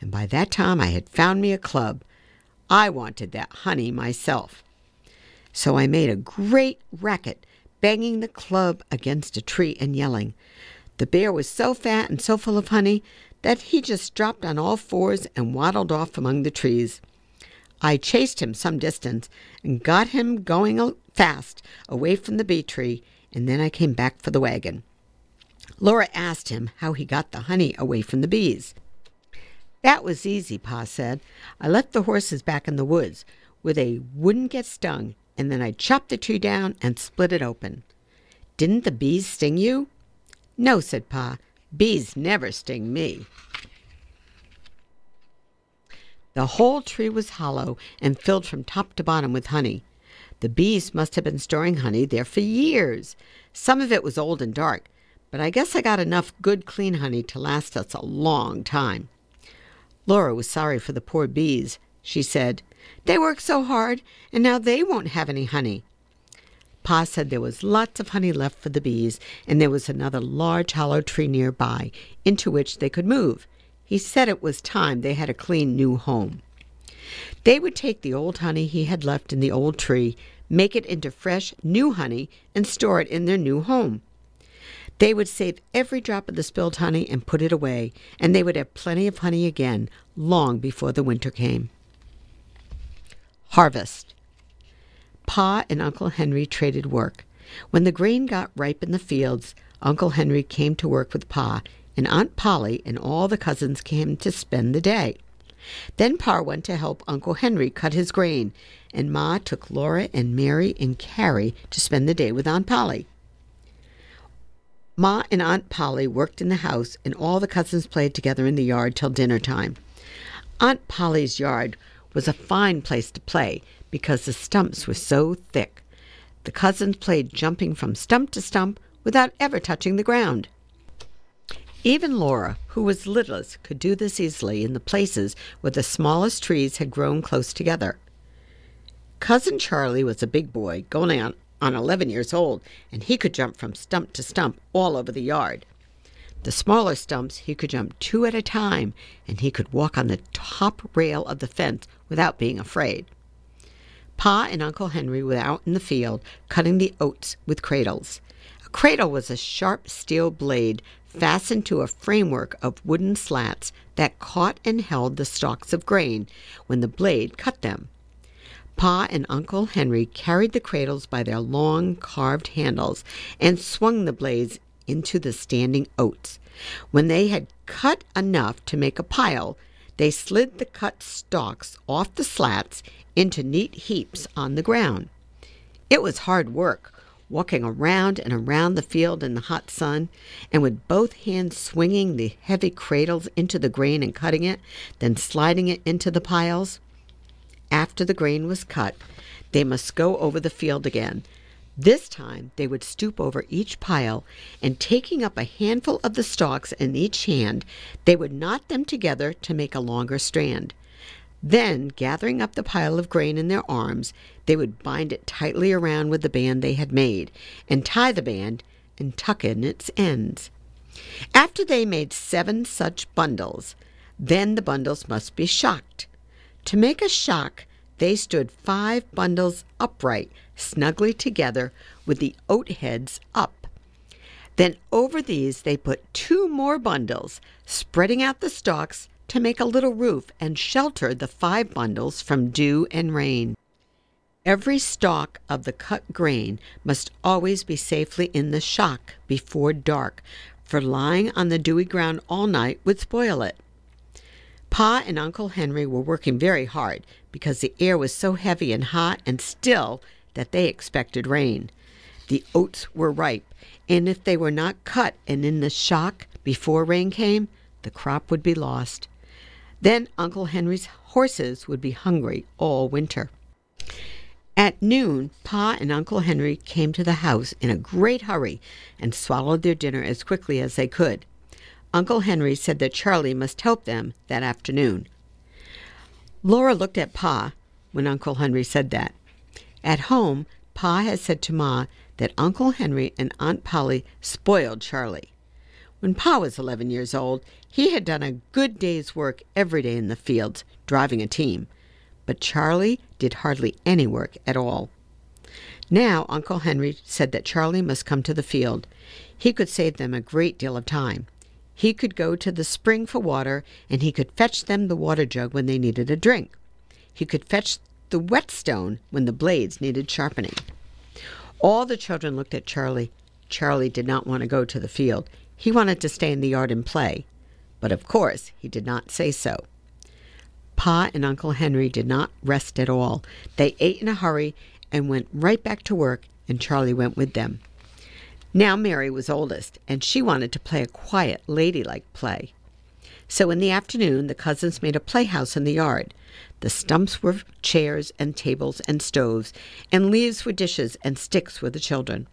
and by that time I had found me a club. I wanted that honey myself. So I made a great racket, banging the club against a tree and yelling. The bear was so fat and so full of honey that he just dropped on all fours and waddled off among the trees. I chased him some distance and got him going fast away from the bee tree, and then I came back for the wagon. Laura asked him how he got the honey away from the bees. That was easy, Pa said. I left the horses back in the woods where they wouldn't get stung, and then I chopped the tree down and split it open. Didn't the bees sting you? No, said Pa. Bees never sting me. The whole tree was hollow and filled from top to bottom with honey. The bees must have been storing honey there for years. Some of it was old and dark, but I guess I got enough good, clean honey to last us a long time. Laura was sorry for the poor bees. She said, They worked so hard, and now they won't have any honey. Pa said there was lots of honey left for the bees, and there was another large hollow tree nearby into which they could move. He said it was time they had a clean new home. They would take the old honey he had left in the old tree, make it into fresh, new honey, and store it in their new home. They would save every drop of the spilled honey and put it away, and they would have plenty of honey again long before the winter came. Harvest. Pa and Uncle Henry traded work. When the grain got ripe in the fields, Uncle Henry came to work with Pa and Aunt Polly and all the cousins came to spend the day. Then Pa went to help Uncle Henry cut his grain, and Ma took Laura and Mary and Carrie to spend the day with Aunt Polly. Ma and Aunt Polly worked in the house, and all the cousins played together in the yard till dinner time. Aunt Polly's yard was a fine place to play because the stumps were so thick. The cousins played jumping from stump to stump without ever touching the ground. Even Laura, who was littlest, could do this easily in the places where the smallest trees had grown close together. Cousin Charlie was a big boy, going on, on 11 years old, and he could jump from stump to stump all over the yard. The smaller stumps he could jump two at a time, and he could walk on the top rail of the fence without being afraid. Pa and Uncle Henry were out in the field cutting the oats with cradles. A cradle was a sharp steel blade fastened to a framework of wooden slats that caught and held the stalks of grain when the blade cut them. Pa and Uncle Henry carried the cradles by their long carved handles and swung the blades into the standing oats. When they had cut enough to make a pile, they slid the cut stalks off the slats into neat heaps on the ground. It was hard work, walking around and around the field in the hot sun, and with both hands swinging the heavy cradles into the grain and cutting it, then sliding it into the piles. After the grain was cut, they must go over the field again. This time they would stoop over each pile, and taking up a handful of the stalks in each hand, they would knot them together to make a longer strand. Then, gathering up the pile of grain in their arms, they would bind it tightly around with the band they had made, and tie the band and tuck in its ends. After they made seven such bundles, then the bundles must be shocked. To make a shock, they stood five bundles upright, snugly together, with the oat heads up. Then over these they put two more bundles, spreading out the stalks to make a little roof and shelter the five bundles from dew and rain. Every stalk of the cut grain must always be safely in the shock before dark, for lying on the dewy ground all night would spoil it. Pa and Uncle Henry were working very hard because the air was so heavy and hot and still that they expected rain. The oats were ripe, and if they were not cut and in the shock before rain came, the crop would be lost. Then Uncle Henry's horses would be hungry all winter. At noon, Pa and Uncle Henry came to the house in a great hurry and swallowed their dinner as quickly as they could. Uncle Henry said that Charlie must help them that afternoon. Laura looked at Pa when Uncle Henry said that. At home, Pa had said to Ma that Uncle Henry and Aunt Polly spoiled Charlie. When Pa was 11 years old, he had done a good day's work every day in the fields, driving a team. But Charlie did hardly any work at all. Now Uncle Henry said that Charlie must come to the field. He could save them a great deal of time. He could go to the spring for water, and he could fetch them the water jug when they needed a drink. He could fetch the whetstone when the blades needed sharpening. All the children looked at Charlie. Charlie did not want to go to the field. He wanted to stay in the yard and play. But of course, he did not say so. Pa and Uncle Henry did not rest at all. They ate in a hurry and went right back to work, and Charlie went with them. Now Mary was oldest, and she wanted to play a quiet, ladylike play. So in the afternoon, the cousins made a playhouse in the yard. The stumps were chairs and tables and stoves, and leaves were dishes, and sticks were the children.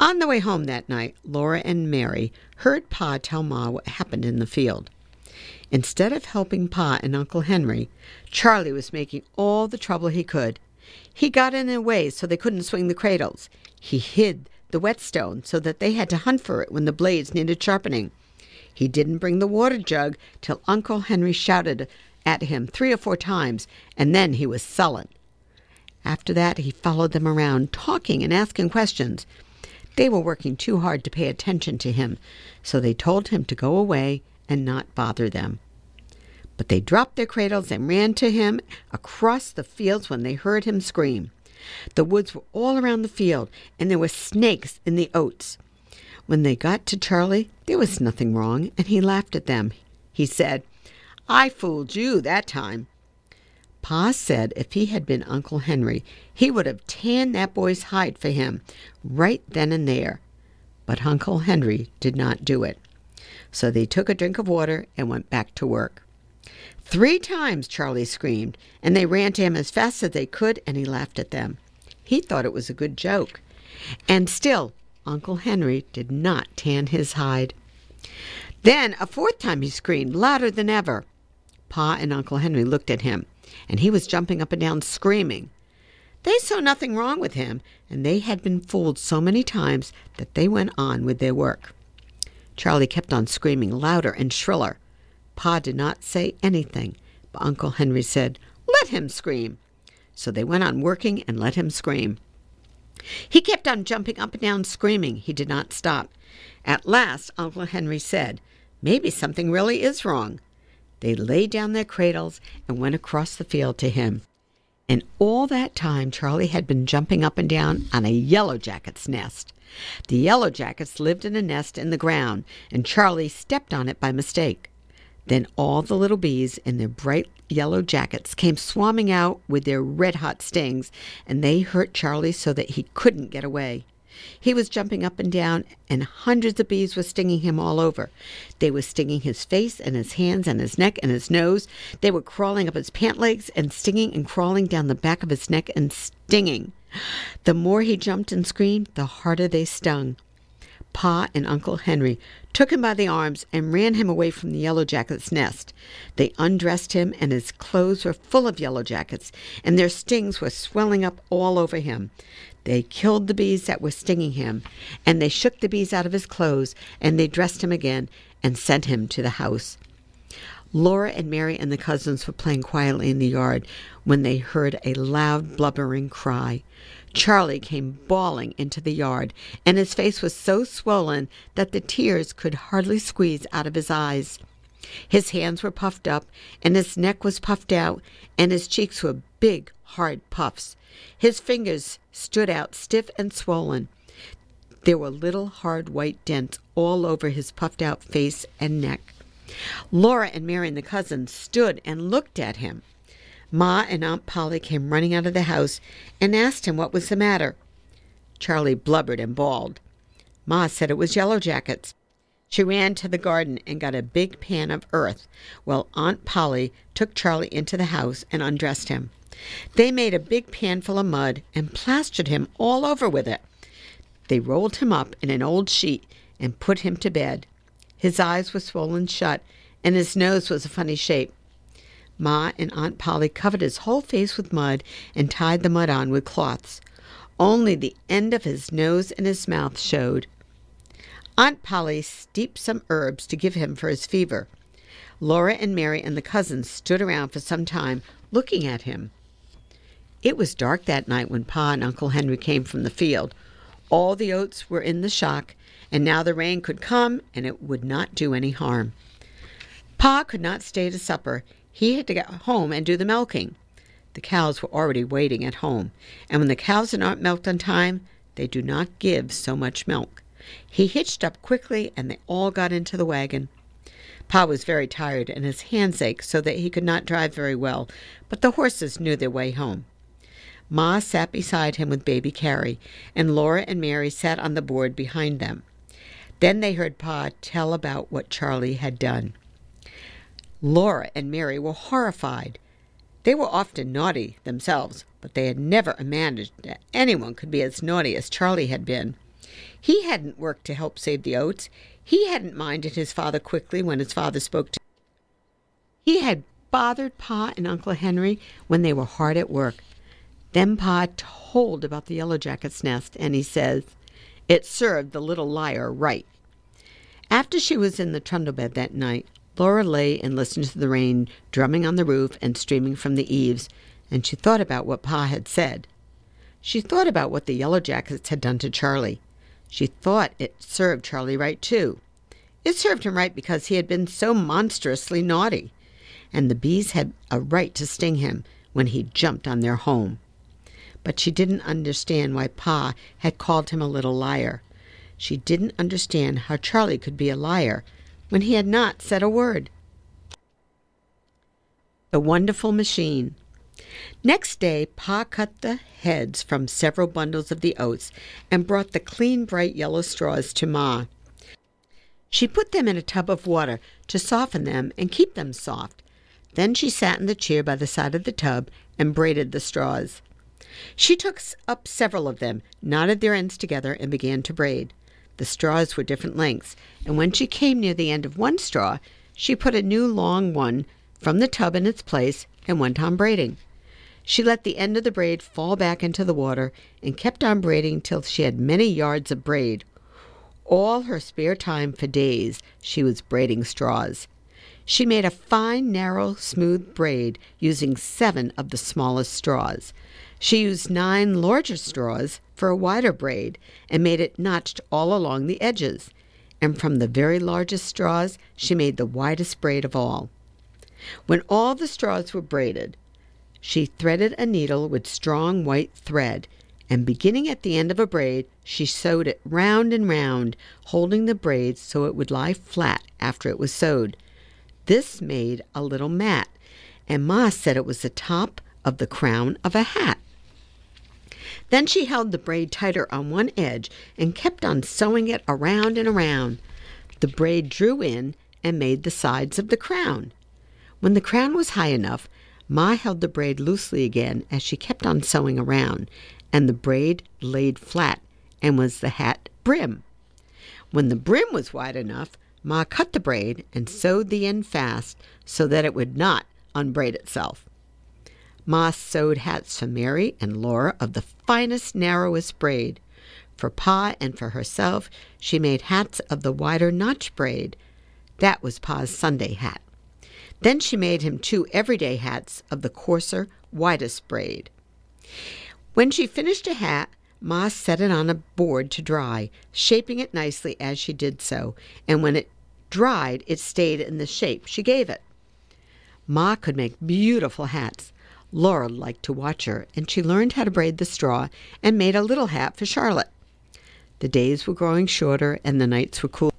On the way home that night, Laura and Mary heard Pa tell Ma what happened in the field. Instead of helping Pa and Uncle Henry, Charlie was making all the trouble he could. He got in their way so they couldn't swing the cradles. He hid the whetstone so that they had to hunt for it when the blades needed sharpening. He didn't bring the water jug till Uncle Henry shouted at him three or four times, and then he was sullen. After that, he followed them around, talking and asking questions. They were working too hard to pay attention to him, so they told him to go away and not bother them. But they dropped their cradles and ran to him across the fields when they heard him scream. The woods were all around the field, and there were snakes in the oats. When they got to Charlie, there was nothing wrong, and he laughed at them. He said, I fooled you that time. Pa said if he had been Uncle Henry, he would have tanned that boy's hide for him right then and there. But Uncle Henry did not do it. So they took a drink of water and went back to work. Three times Charlie screamed, and they ran to him as fast as they could, and he laughed at them. He thought it was a good joke. And still, Uncle Henry did not tan his hide. Then a fourth time he screamed, louder than ever. Pa and Uncle Henry looked at him, and he was jumping up and down screaming. They saw nothing wrong with him, and they had been fooled so many times that they went on with their work. Charlie kept on screaming louder and shriller. Pa did not say anything, but Uncle Henry said, Let him scream. So they went on working and let him scream. He kept on jumping up and down screaming. He did not stop. At last, Uncle Henry said, Maybe something really is wrong. They laid down their cradles and went across the field to him. And all that time, Charlie had been jumping up and down on a yellow jacket's nest. The yellow jackets lived in a nest in the ground, and Charlie stepped on it by mistake. Then all the little bees in their bright yellow jackets came swarming out with their red hot stings, and they hurt Charlie so that he couldn't get away. He was jumping up and down, and hundreds of bees were stinging him all over. They were stinging his face and his hands and his neck and his nose. They were crawling up his pant legs and stinging and crawling down the back of his neck and stinging. The more he jumped and screamed, the harder they stung. Pa and Uncle Henry took him by the arms and ran him away from the yellow jacket's nest. They undressed him, and his clothes were full of yellow jackets, and their stings were swelling up all over him. They killed the bees that were stinging him, and they shook the bees out of his clothes, and they dressed him again and sent him to the house. Laura and Mary and the cousins were playing quietly in the yard when they heard a loud, blubbering cry. Charlie came bawling into the yard, and his face was so swollen that the tears could hardly squeeze out of his eyes. His hands were puffed up, and his neck was puffed out, and his cheeks were big, hard puffs. His fingers stood out stiff and swollen. There were little hard white dents all over his puffed out face and neck. Laura and Mary and the cousins stood and looked at him. Ma and Aunt Polly came running out of the house and asked him what was the matter. Charlie blubbered and bawled. Ma said it was yellow jackets. She ran to the garden and got a big pan of earth, while Aunt Polly took Charlie into the house and undressed him. They made a big pan full of mud and plastered him all over with it. They rolled him up in an old sheet and put him to bed. His eyes were swollen shut, and his nose was a funny shape. Ma and Aunt Polly covered his whole face with mud and tied the mud on with cloths. Only the end of his nose and his mouth showed. Aunt Polly steeped some herbs to give him for his fever. Laura and Mary and the cousins stood around for some time looking at him. It was dark that night when Pa and Uncle Henry came from the field. All the oats were in the shock, and now the rain could come and it would not do any harm. Pa could not stay to supper. He had to get home and do the milking. The cows were already waiting at home, and when the cows are not milked on time, they do not give so much milk. He hitched up quickly, and they all got into the wagon. Pa was very tired, and his hands ached so that he could not drive very well, but the horses knew their way home. Ma sat beside him with baby Carrie, and Laura and Mary sat on the board behind them. Then they heard Pa tell about what Charlie had done. Laura and Mary were horrified. They were often naughty themselves, but they had never imagined that anyone could be as naughty as Charlie had been. He hadn't worked to help save the oats. He hadn't minded his father quickly when his father spoke to him. He had bothered Pa and Uncle Henry when they were hard at work. Then Pa told about the yellow jacket's nest, and he says, It served the little liar right. After she was in the trundle bed that night, Laura lay and listened to the rain drumming on the roof and streaming from the eaves, and she thought about what Pa had said. She thought about what the yellow jackets had done to Charlie. She thought it served Charlie right, too. It served him right because he had been so monstrously naughty, and the bees had a right to sting him when he jumped on their home. But she didn't understand why Pa had called him a little liar. She didn't understand how Charlie could be a liar when he had not said a word. The Wonderful Machine. Next day, Pa cut the heads from several bundles of the oats and brought the clean, bright yellow straws to Ma. She put them in a tub of water to soften them and keep them soft. Then she sat in the chair by the side of the tub and braided the straws. She took up several of them, knotted their ends together, and began to braid. The straws were different lengths, and when she came near the end of one straw, she put a new long one from the tub in its place and went on braiding. She let the end of the braid fall back into the water and kept on braiding till she had many yards of braid. All her spare time for days she was braiding straws. She made a fine, narrow, smooth braid using seven of the smallest straws. She used nine larger straws for a wider braid and made it notched all along the edges. And from the very largest straws, she made the widest braid of all. When all the straws were braided, she threaded a needle with strong white thread, and beginning at the end of a braid, she sewed it round and round, holding the braid so it would lie flat after it was sewed. This made a little mat, and Ma said it was the top of the crown of a hat. Then she held the braid tighter on one edge and kept on sewing it around and around. The braid drew in and made the sides of the crown. When the crown was high enough, Ma held the braid loosely again as she kept on sewing around, and the braid laid flat and was the hat brim. When the brim was wide enough, Ma cut the braid and sewed the end fast so that it would not unbraid itself. Ma sewed hats for Mary and Laura of the finest, narrowest braid. For Pa and for herself, she made hats of the wider notch braid. That was Pa's Sunday hat. Then she made him two everyday hats of the coarser, widest braid. When she finished a hat, Ma set it on a board to dry, shaping it nicely as she did so, and when it dried, it stayed in the shape she gave it. Ma could make beautiful hats. Laura liked to watch her, and she learned how to braid the straw and made a little hat for Charlotte. The days were growing shorter and the nights were cool.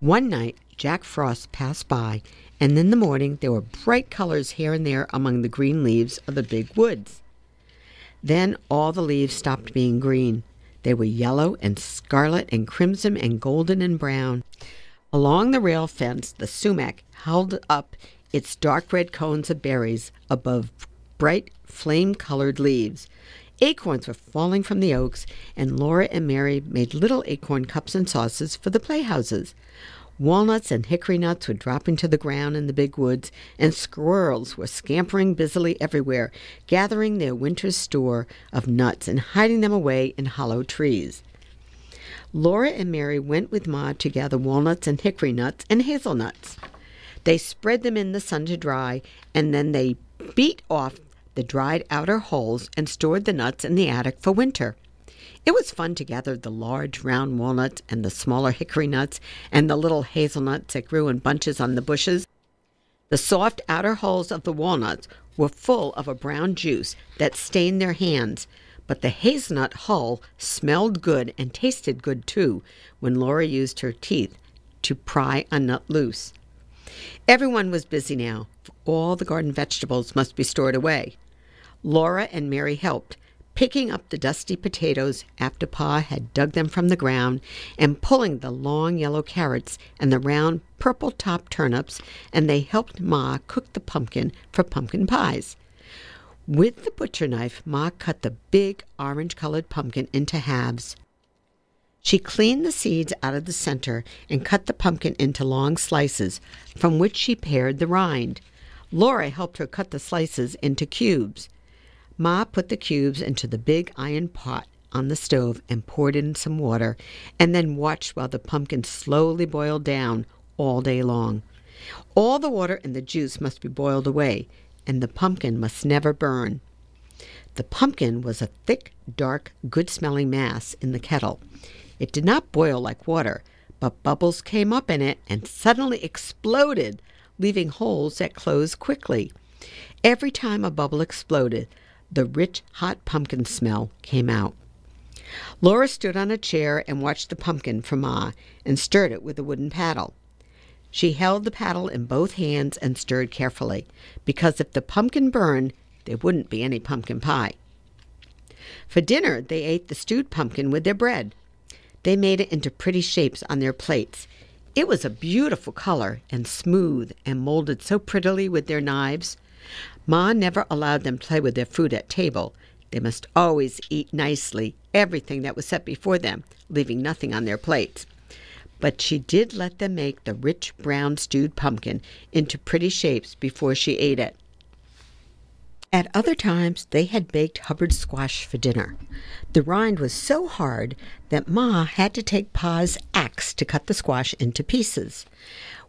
One night, Jack Frost passed by and in the morning there were bright colors here and there among the green leaves of the big woods. Then all the leaves stopped being green. They were yellow and scarlet and crimson and golden and brown. Along the rail fence, the sumac held up its dark red cones of berries above bright flame colored leaves. Acorns were falling from the oaks, and Laura and Mary made little acorn cups and saucers for the playhouses. Walnuts and hickory nuts were dropping to the ground in the big woods, and squirrels were scampering busily everywhere, gathering their winter's store of nuts and hiding them away in hollow trees. Laura and Mary went with Ma to gather walnuts and hickory nuts and hazelnuts. They spread them in the sun to dry, and then they beat off the dried outer hulls and stored the nuts in the attic for winter. It was fun to gather the large round walnuts and the smaller hickory nuts and the little hazelnuts that grew in bunches on the bushes. The soft outer hulls of the walnuts were full of a brown juice that stained their hands, but the hazelnut hull smelled good and tasted good too when Laura used her teeth to pry a nut loose. Everyone was busy now, for all the garden vegetables must be stored away. Laura and Mary helped, picking up the dusty potatoes after Pa had dug them from the ground, and pulling the long yellow carrots and the round purple top turnips, and they helped Ma cook the pumpkin for pumpkin pies. With the butcher knife, Ma cut the big orange colored pumpkin into halves. She cleaned the seeds out of the center and cut the pumpkin into long slices, from which she pared the rind. Laura helped her cut the slices into cubes. Ma put the cubes into the big iron pot on the stove and poured in some water, and then watched while the pumpkin slowly boiled down all day long. All the water and the juice must be boiled away, and the pumpkin must never burn. The pumpkin was a thick, dark, good smelling mass in the kettle. It did not boil like water, but bubbles came up in it and suddenly exploded, leaving holes that closed quickly. Every time a bubble exploded, the rich, hot pumpkin smell came out. Laura stood on a chair and watched the pumpkin for Ma ah, and stirred it with a wooden paddle. She held the paddle in both hands and stirred carefully, because if the pumpkin burned, there wouldn't be any pumpkin pie. For dinner, they ate the stewed pumpkin with their bread. They made it into pretty shapes on their plates. It was a beautiful color and smooth and molded so prettily with their knives. Ma never allowed them to play with their food at table. They must always eat nicely everything that was set before them, leaving nothing on their plates. But she did let them make the rich brown stewed pumpkin into pretty shapes before she ate it. At other times, they had baked Hubbard squash for dinner. The rind was so hard that Ma had to take Pa's axe to cut the squash into pieces.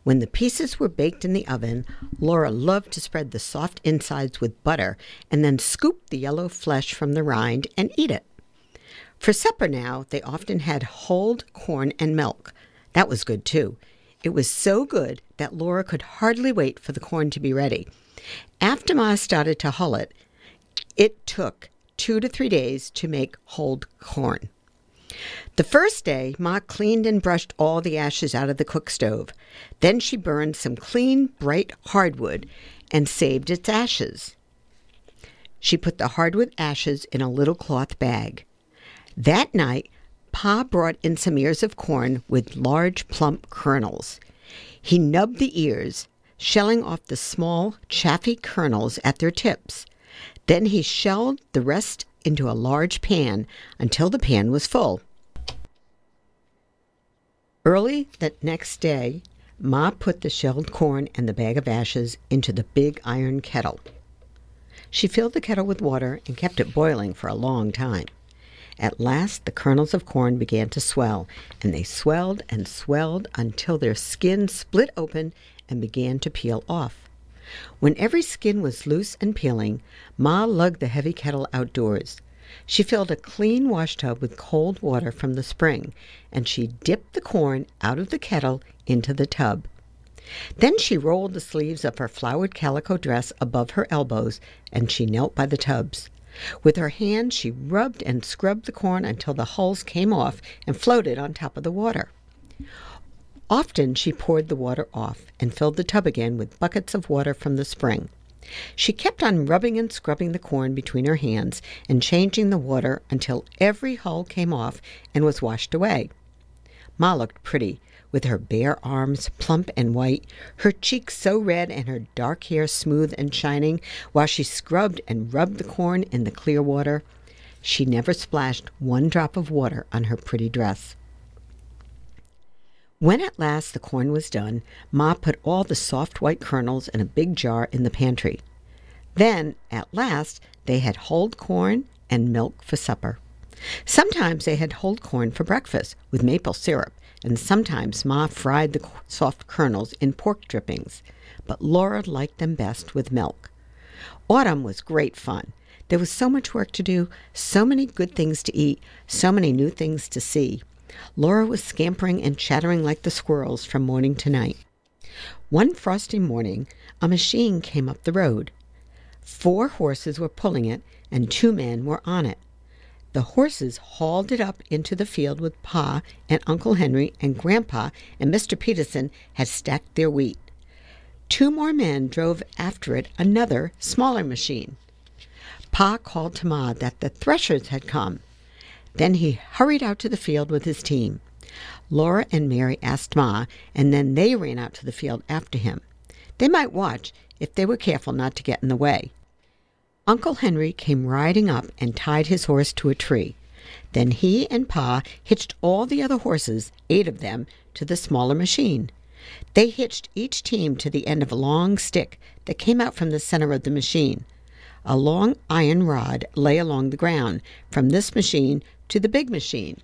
When the pieces were baked in the oven, Laura loved to spread the soft insides with butter and then scoop the yellow flesh from the rind and eat it. For supper now, they often had hulled corn and milk. That was good too. It was so good that Laura could hardly wait for the corn to be ready. After Ma started to hull it, it took two to three days to make hulled corn. The first day, Ma cleaned and brushed all the ashes out of the cook stove. Then she burned some clean, bright hardwood and saved its ashes. She put the hardwood ashes in a little cloth bag. That night, Pa brought in some ears of corn with large, plump kernels. He nubbed the ears, shelling off the small, chaffy kernels at their tips. Then he shelled the rest into a large pan until the pan was full. Early the next day, Ma put the shelled corn and the bag of ashes into the big iron kettle. She filled the kettle with water and kept it boiling for a long time. At last, the kernels of corn began to swell, and they swelled and swelled until their skin split open and began to peel off. When every skin was loose and peeling, Ma lugged the heavy kettle outdoors. She filled a clean washtub with cold water from the spring, and she dipped the corn out of the kettle into the tub. Then she rolled the sleeves of her flowered calico dress above her elbows, and she knelt by the tubs. With her hands, she rubbed and scrubbed the corn until the hulls came off and floated on top of the water. Often she poured the water off and filled the tub again with buckets of water from the spring. She kept on rubbing and scrubbing the corn between her hands and changing the water until every hull came off and was washed away. Ma looked pretty, with her bare arms plump and white, her cheeks so red and her dark hair smooth and shining, while she scrubbed and rubbed the corn in the clear water. She never splashed one drop of water on her pretty dress. When at last the corn was done, Ma put all the soft white kernels in a big jar in the pantry. Then, at last, they had hulled corn and milk for supper. Sometimes they had hulled corn for breakfast with maple syrup, and sometimes Ma fried the soft kernels in pork drippings, but Laura liked them best with milk. Autumn was great fun. There was so much work to do, so many good things to eat, so many new things to see. Laura was scampering and chattering like the squirrels from morning to night. One frosty morning, a machine came up the road. Four horses were pulling it, and two men were on it. The horses hauled it up into the field with Pa and Uncle Henry, and Grandpa and Mr. Peterson had stacked their wheat. Two more men drove after it another, smaller machine. Pa called to Ma that the threshers had come. Then he hurried out to the field with his team. Laura and Mary asked Ma, and then they ran out to the field after him. They might watch if they were careful not to get in the way. Uncle Henry came riding up and tied his horse to a tree. Then he and Pa hitched all the other horses, eight of them, to the smaller machine. They hitched each team to the end of a long stick that came out from the center of the machine. A long iron rod lay along the ground from this machine to the big machine.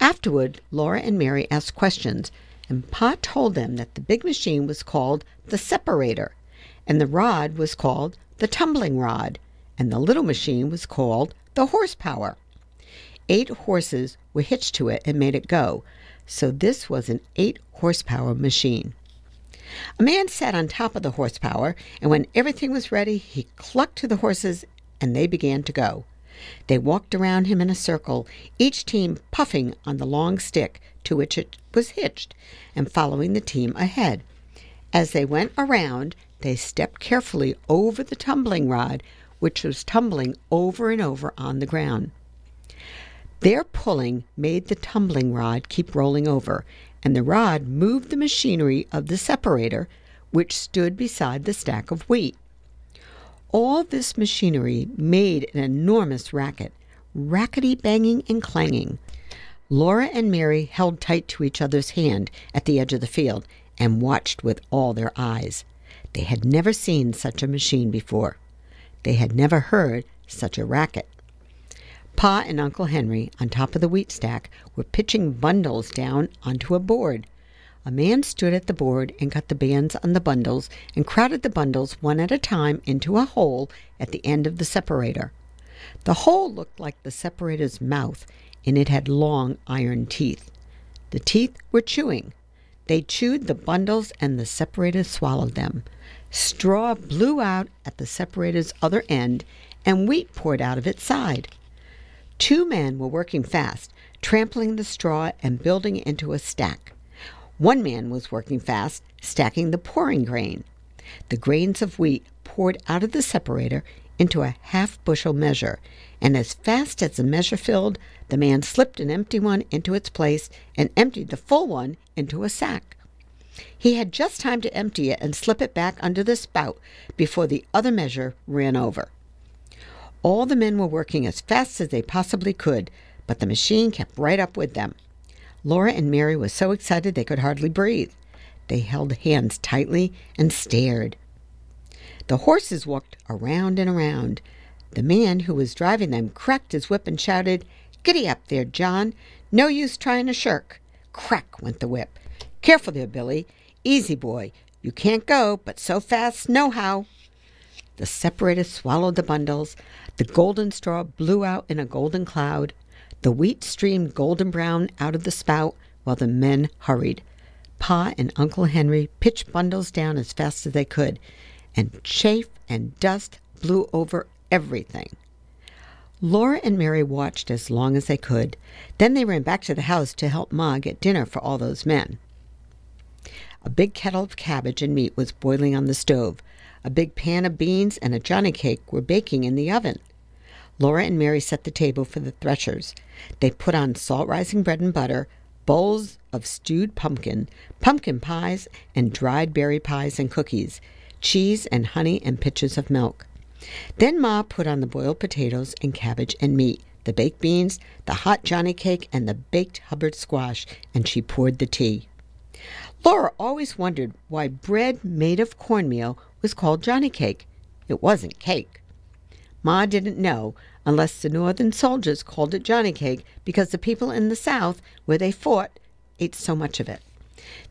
Afterward, Laura and Mary asked questions, and Pa told them that the big machine was called the separator, and the rod was called the tumbling rod, and the little machine was called the horsepower. Eight horses were hitched to it and made it go, so this was an eight horsepower machine. A man sat on top of the horsepower, and when everything was ready, he clucked to the horses and they began to go. They walked around him in a circle, each team puffing on the long stick to which it was hitched, and following the team ahead. As they went around, they stepped carefully over the tumbling rod, which was tumbling over and over on the ground. Their pulling made the tumbling rod keep rolling over, and the rod moved the machinery of the separator, which stood beside the stack of wheat. All this machinery made an enormous racket, rackety banging and clanging. Laura and Mary held tight to each other's hand at the edge of the field and watched with all their eyes. They had never seen such a machine before. They had never heard such a racket. Pa and Uncle Henry, on top of the wheat stack, were pitching bundles down onto a board. A man stood at the board and cut the bands on the bundles and crowded the bundles one at a time into a hole at the end of the separator. The hole looked like the separator's mouth, and it had long iron teeth. The teeth were chewing. They chewed the bundles, and the separator swallowed them. Straw blew out at the separator's other end, and wheat poured out of its side. Two men were working fast, trampling the straw and building it into a stack. One man was working fast, stacking the pouring grain. The grains of wheat poured out of the separator into a half bushel measure, and as fast as the measure filled, the man slipped an empty one into its place and emptied the full one into a sack. He had just time to empty it and slip it back under the spout before the other measure ran over. All the men were working as fast as they possibly could, but the machine kept right up with them. Laura and Mary were so excited they could hardly breathe. They held hands tightly and stared. The horses walked around and around. The man who was driving them cracked his whip and shouted, Giddy up there, John. No use trying to shirk. Crack went the whip. Careful there, Billy. Easy, boy. You can't go, but so fast, nohow. The separator swallowed the bundles. The golden straw blew out in a golden cloud. The wheat streamed golden brown out of the spout while the men hurried. Pa and Uncle Henry pitched bundles down as fast as they could, and chaff and dust blew over everything. Laura and Mary watched as long as they could. Then they ran back to the house to help Ma get dinner for all those men. A big kettle of cabbage and meat was boiling on the stove. A big pan of beans and a johnny cake were baking in the oven. Laura and Mary set the table for the threshers. They put on salt rising bread and butter, bowls of stewed pumpkin, pumpkin pies, and dried berry pies and cookies, cheese and honey and pitchers of milk. Then Ma put on the boiled potatoes and cabbage and meat the baked beans, the hot Johnny cake, and the baked Hubbard squash, and she poured the tea. Laura always wondered why bread made of cornmeal was called Johnny cake. It wasn't cake. Ma didn't know unless the Northern soldiers called it Johnny cake because the people in the South, where they fought, ate so much of it.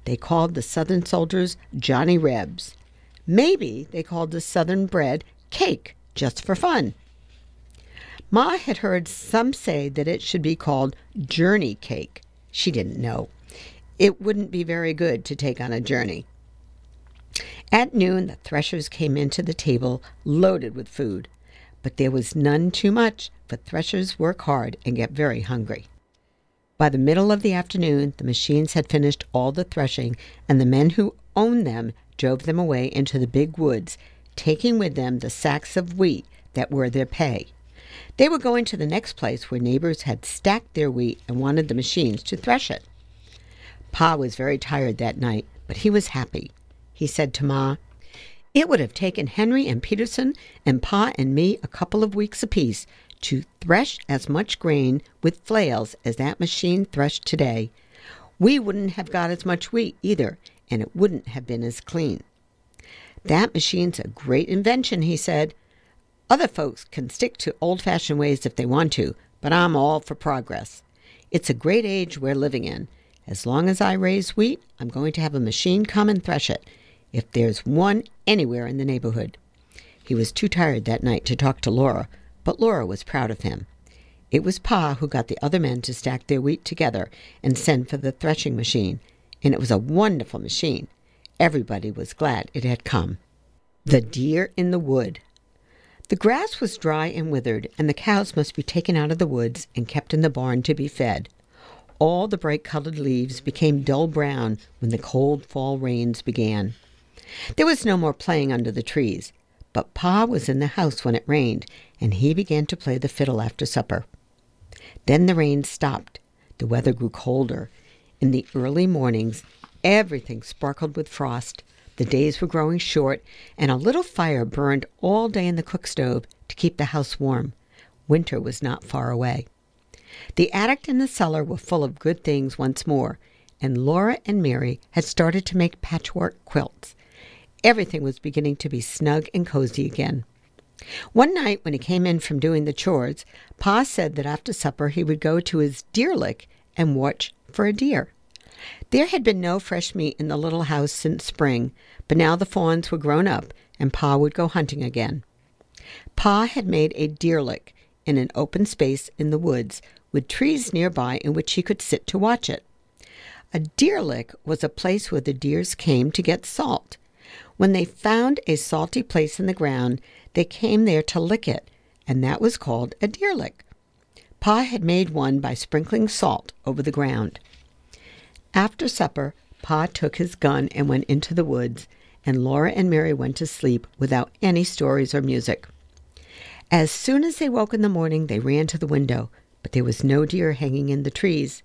They called the Southern soldiers Johnny Rebs. Maybe they called the Southern bread cake just for fun. Ma had heard some say that it should be called journey cake. She didn't know. It wouldn't be very good to take on a journey. At noon, the threshers came into the table loaded with food, but there was none too much, for threshers work hard and get very hungry. By the middle of the afternoon, the machines had finished all the threshing, and the men who owned them drove them away into the big woods, taking with them the sacks of wheat that were their pay. They were going to the next place where neighbors had stacked their wheat and wanted the machines to thresh it. Pa was very tired that night, but he was happy. He said to Ma, It would have taken Henry and Peterson and Pa and me a couple of weeks apiece to thresh as much grain with flails as that machine threshed today. We wouldn't have got as much wheat either, and it wouldn't have been as clean. That machine's a great invention, he said. Other folks can stick to old fashioned ways if they want to, but I'm all for progress. It's a great age we're living in. As long as I raise wheat, I'm going to have a machine come and thresh it, if there's one anywhere in the neighborhood. He was too tired that night to talk to Laura, but Laura was proud of him. It was Pa who got the other men to stack their wheat together and send for the threshing machine, and it was a wonderful machine. Everybody was glad it had come. The deer in the wood. The grass was dry and withered, and the cows must be taken out of the woods and kept in the barn to be fed. All the bright colored leaves became dull brown when the cold fall rains began. There was no more playing under the trees, but Pa was in the house when it rained, and he began to play the fiddle after supper. Then the rain stopped. The weather grew colder. In the early mornings, everything sparkled with frost. The days were growing short, and a little fire burned all day in the cook stove to keep the house warm. Winter was not far away. The attic and the cellar were full of good things once more, and Laura and Mary had started to make patchwork quilts. Everything was beginning to be snug and cozy again. One night when he came in from doing the chores, Pa said that after supper he would go to his deer lick and watch for a deer. There had been no fresh meat in the little house since spring, but now the fawns were grown up and Pa would go hunting again. Pa had made a deer lick in an open space in the woods with trees nearby in which he could sit to watch it. A deer lick was a place where the deers came to get salt. When they found a salty place in the ground, they came there to lick it, and that was called a deer lick. Pa had made one by sprinkling salt over the ground. After supper, Pa took his gun and went into the woods, and Laura and Mary went to sleep without any stories or music. As soon as they woke in the morning, they ran to the window, but there was no deer hanging in the trees.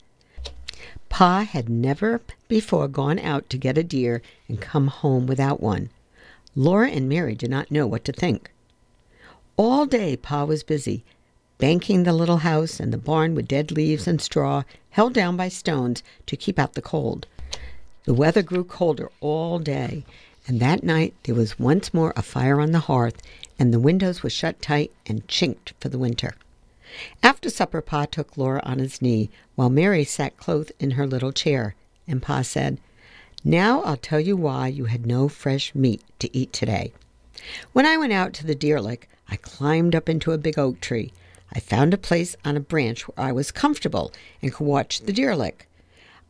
Pa had never before gone out to get a deer and come home without one. Laura and Mary did not know what to think. All day Pa was busy, banking the little house and the barn with dead leaves and straw held down by stones to keep out the cold. The weather grew colder all day, and that night there was once more a fire on the hearth, and the windows were shut tight and chinked for the winter. After supper, Pa took Laura on his knee, while Mary sat close in her little chair, and Pa said, Now I'll tell you why you had no fresh meat to eat today. When I went out to the deer lick, I climbed up into a big oak tree. I found a place on a branch where I was comfortable and could watch the deer lick.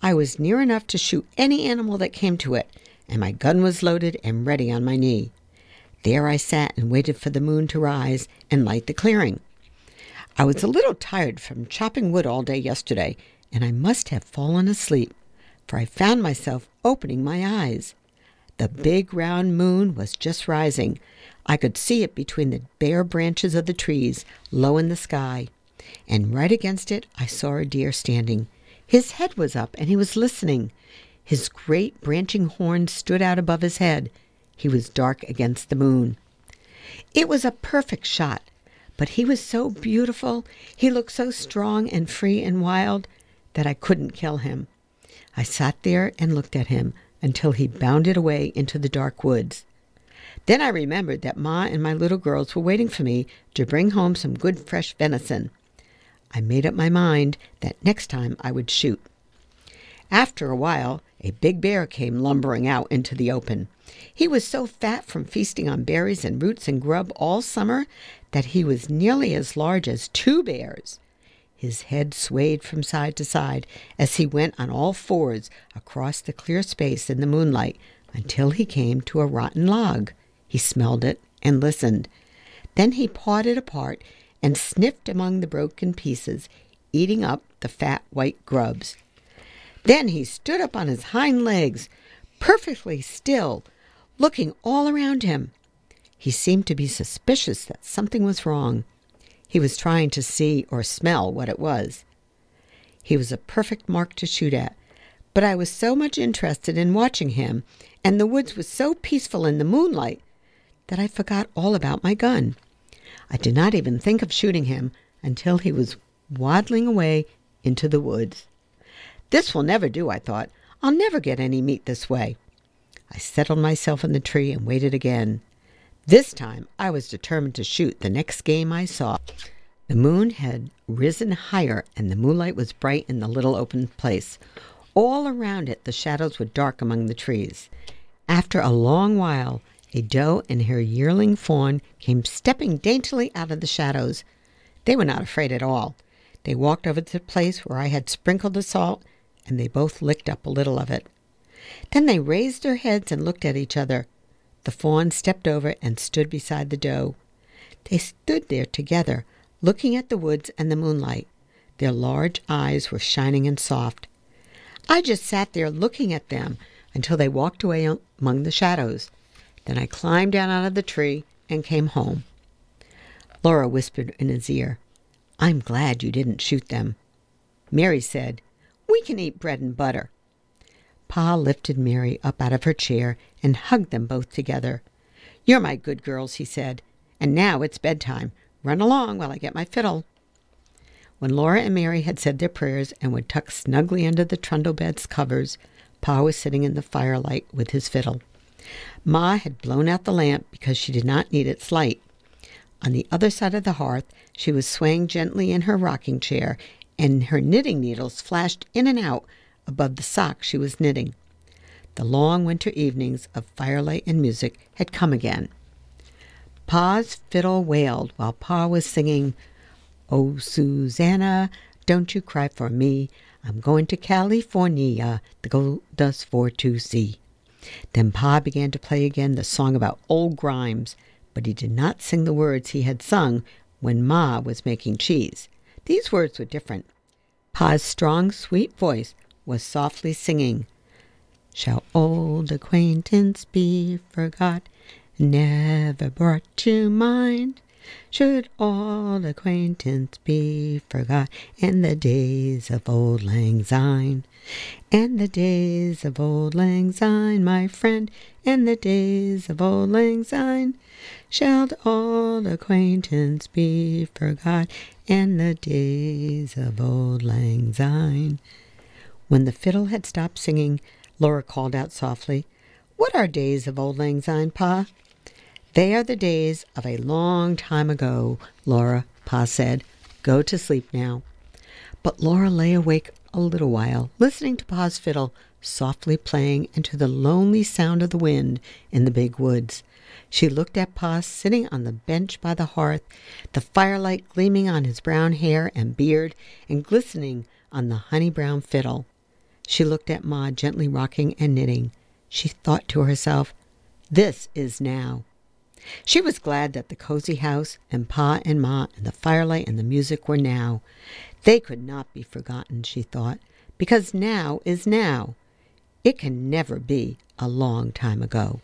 I was near enough to shoot any animal that came to it, and my gun was loaded and ready on my knee. There I sat and waited for the moon to rise and light the clearing. I was a little tired from chopping wood all day yesterday, and I must have fallen asleep, for I found myself opening my eyes. The big round moon was just rising. I could see it between the bare branches of the trees, low in the sky. And right against it, I saw a deer standing. His head was up, and he was listening. His great branching horns stood out above his head. He was dark against the moon. It was a perfect shot, But he was so beautiful, he looked so strong and free and wild, that I couldn't kill him. I sat there and looked at him until he bounded away into the dark woods. Then I remembered that Ma and my little girls were waiting for me to bring home some good fresh venison. I made up my mind that next time I would shoot. After a while, a big bear came lumbering out into the open. He was so fat from feasting on berries and roots and grub all summer that he was nearly as large as two bears. His head swayed from side to side as he went on all fours across the clear space in the moonlight until he came to a rotten log. He smelled it and listened. Then he pawed it apart and sniffed among the broken pieces, eating up the fat white grubs. Then he stood up on his hind legs, perfectly still, looking all around him. He seemed to be suspicious that something was wrong. He was trying to see or smell what it was. He was a perfect mark to shoot at, but I was so much interested in watching him, and the woods was so peaceful in the moonlight, that I forgot all about my gun. I did not even think of shooting him until he was waddling away into the woods. This will never do, I thought. I'll never get any meat this way. I settled myself in the tree and waited again. This time I was determined to shoot the next game I saw. The moon had risen higher and the moonlight was bright in the little open place. All around it the shadows were dark among the trees. After a long while, a doe and her yearling fawn came stepping daintily out of the shadows. They were not afraid at all. They walked over to the place where I had sprinkled the salt, and they both licked up a little of it. Then they raised their heads and looked at each other. The fawn stepped over and stood beside the doe. They stood there together, looking at the woods and the moonlight. Their large eyes were shining and soft. I just sat there looking at them until they walked away among the shadows. Then I climbed down out of the tree and came home. Laura whispered in his ear, I'm glad you didn't shoot them. Mary said, We can eat bread and butter. Pa lifted Mary up out of her chair and hugged them both together. You're my good girls, he said. And now it's bedtime. Run along while I get my fiddle. When Laura and Mary had said their prayers and were tucked snugly under the trundle bed's covers, Pa was sitting in the firelight with his fiddle. Ma had blown out the lamp because she did not need its light. On the other side of the hearth, she was swaying gently in her rocking chair, and her knitting needles flashed in and out above the sock she was knitting. The long winter evenings of firelight and music had come again. Pa's fiddle wailed while Pa was singing, Oh, Susanna, don't you cry for me. I'm going to California, the gold dust for to see. Then Pa began to play again the song about old Grimes, but he did not sing the words he had sung when Ma was making cheese. These words were different. Pa's strong, sweet voice was softly singing, Shall old acquaintance be forgot, never brought to mind? Should old acquaintance be forgot, and the days of old lang syne? And the days of old lang syne, my friend, and the days of old lang syne, shall old acquaintance be forgot, and the days of old lang syne. When the fiddle had stopped singing, Laura called out softly, What are days of old lang syne, Pa? They are the days of a long time ago, Laura, Pa said. Go to sleep now. But Laura lay awake a little while, listening to Pa's fiddle softly playing and to the lonely sound of the wind in the big woods. She looked at Pa sitting on the bench by the hearth, the firelight gleaming on his brown hair and beard and glistening on the honey brown fiddle. She looked at Ma gently rocking and knitting. She thought to herself, This is now. She was glad that the cozy house and Pa and Ma and the firelight and the music were now. They could not be forgotten, she thought, because now is now. It can never be a long time ago.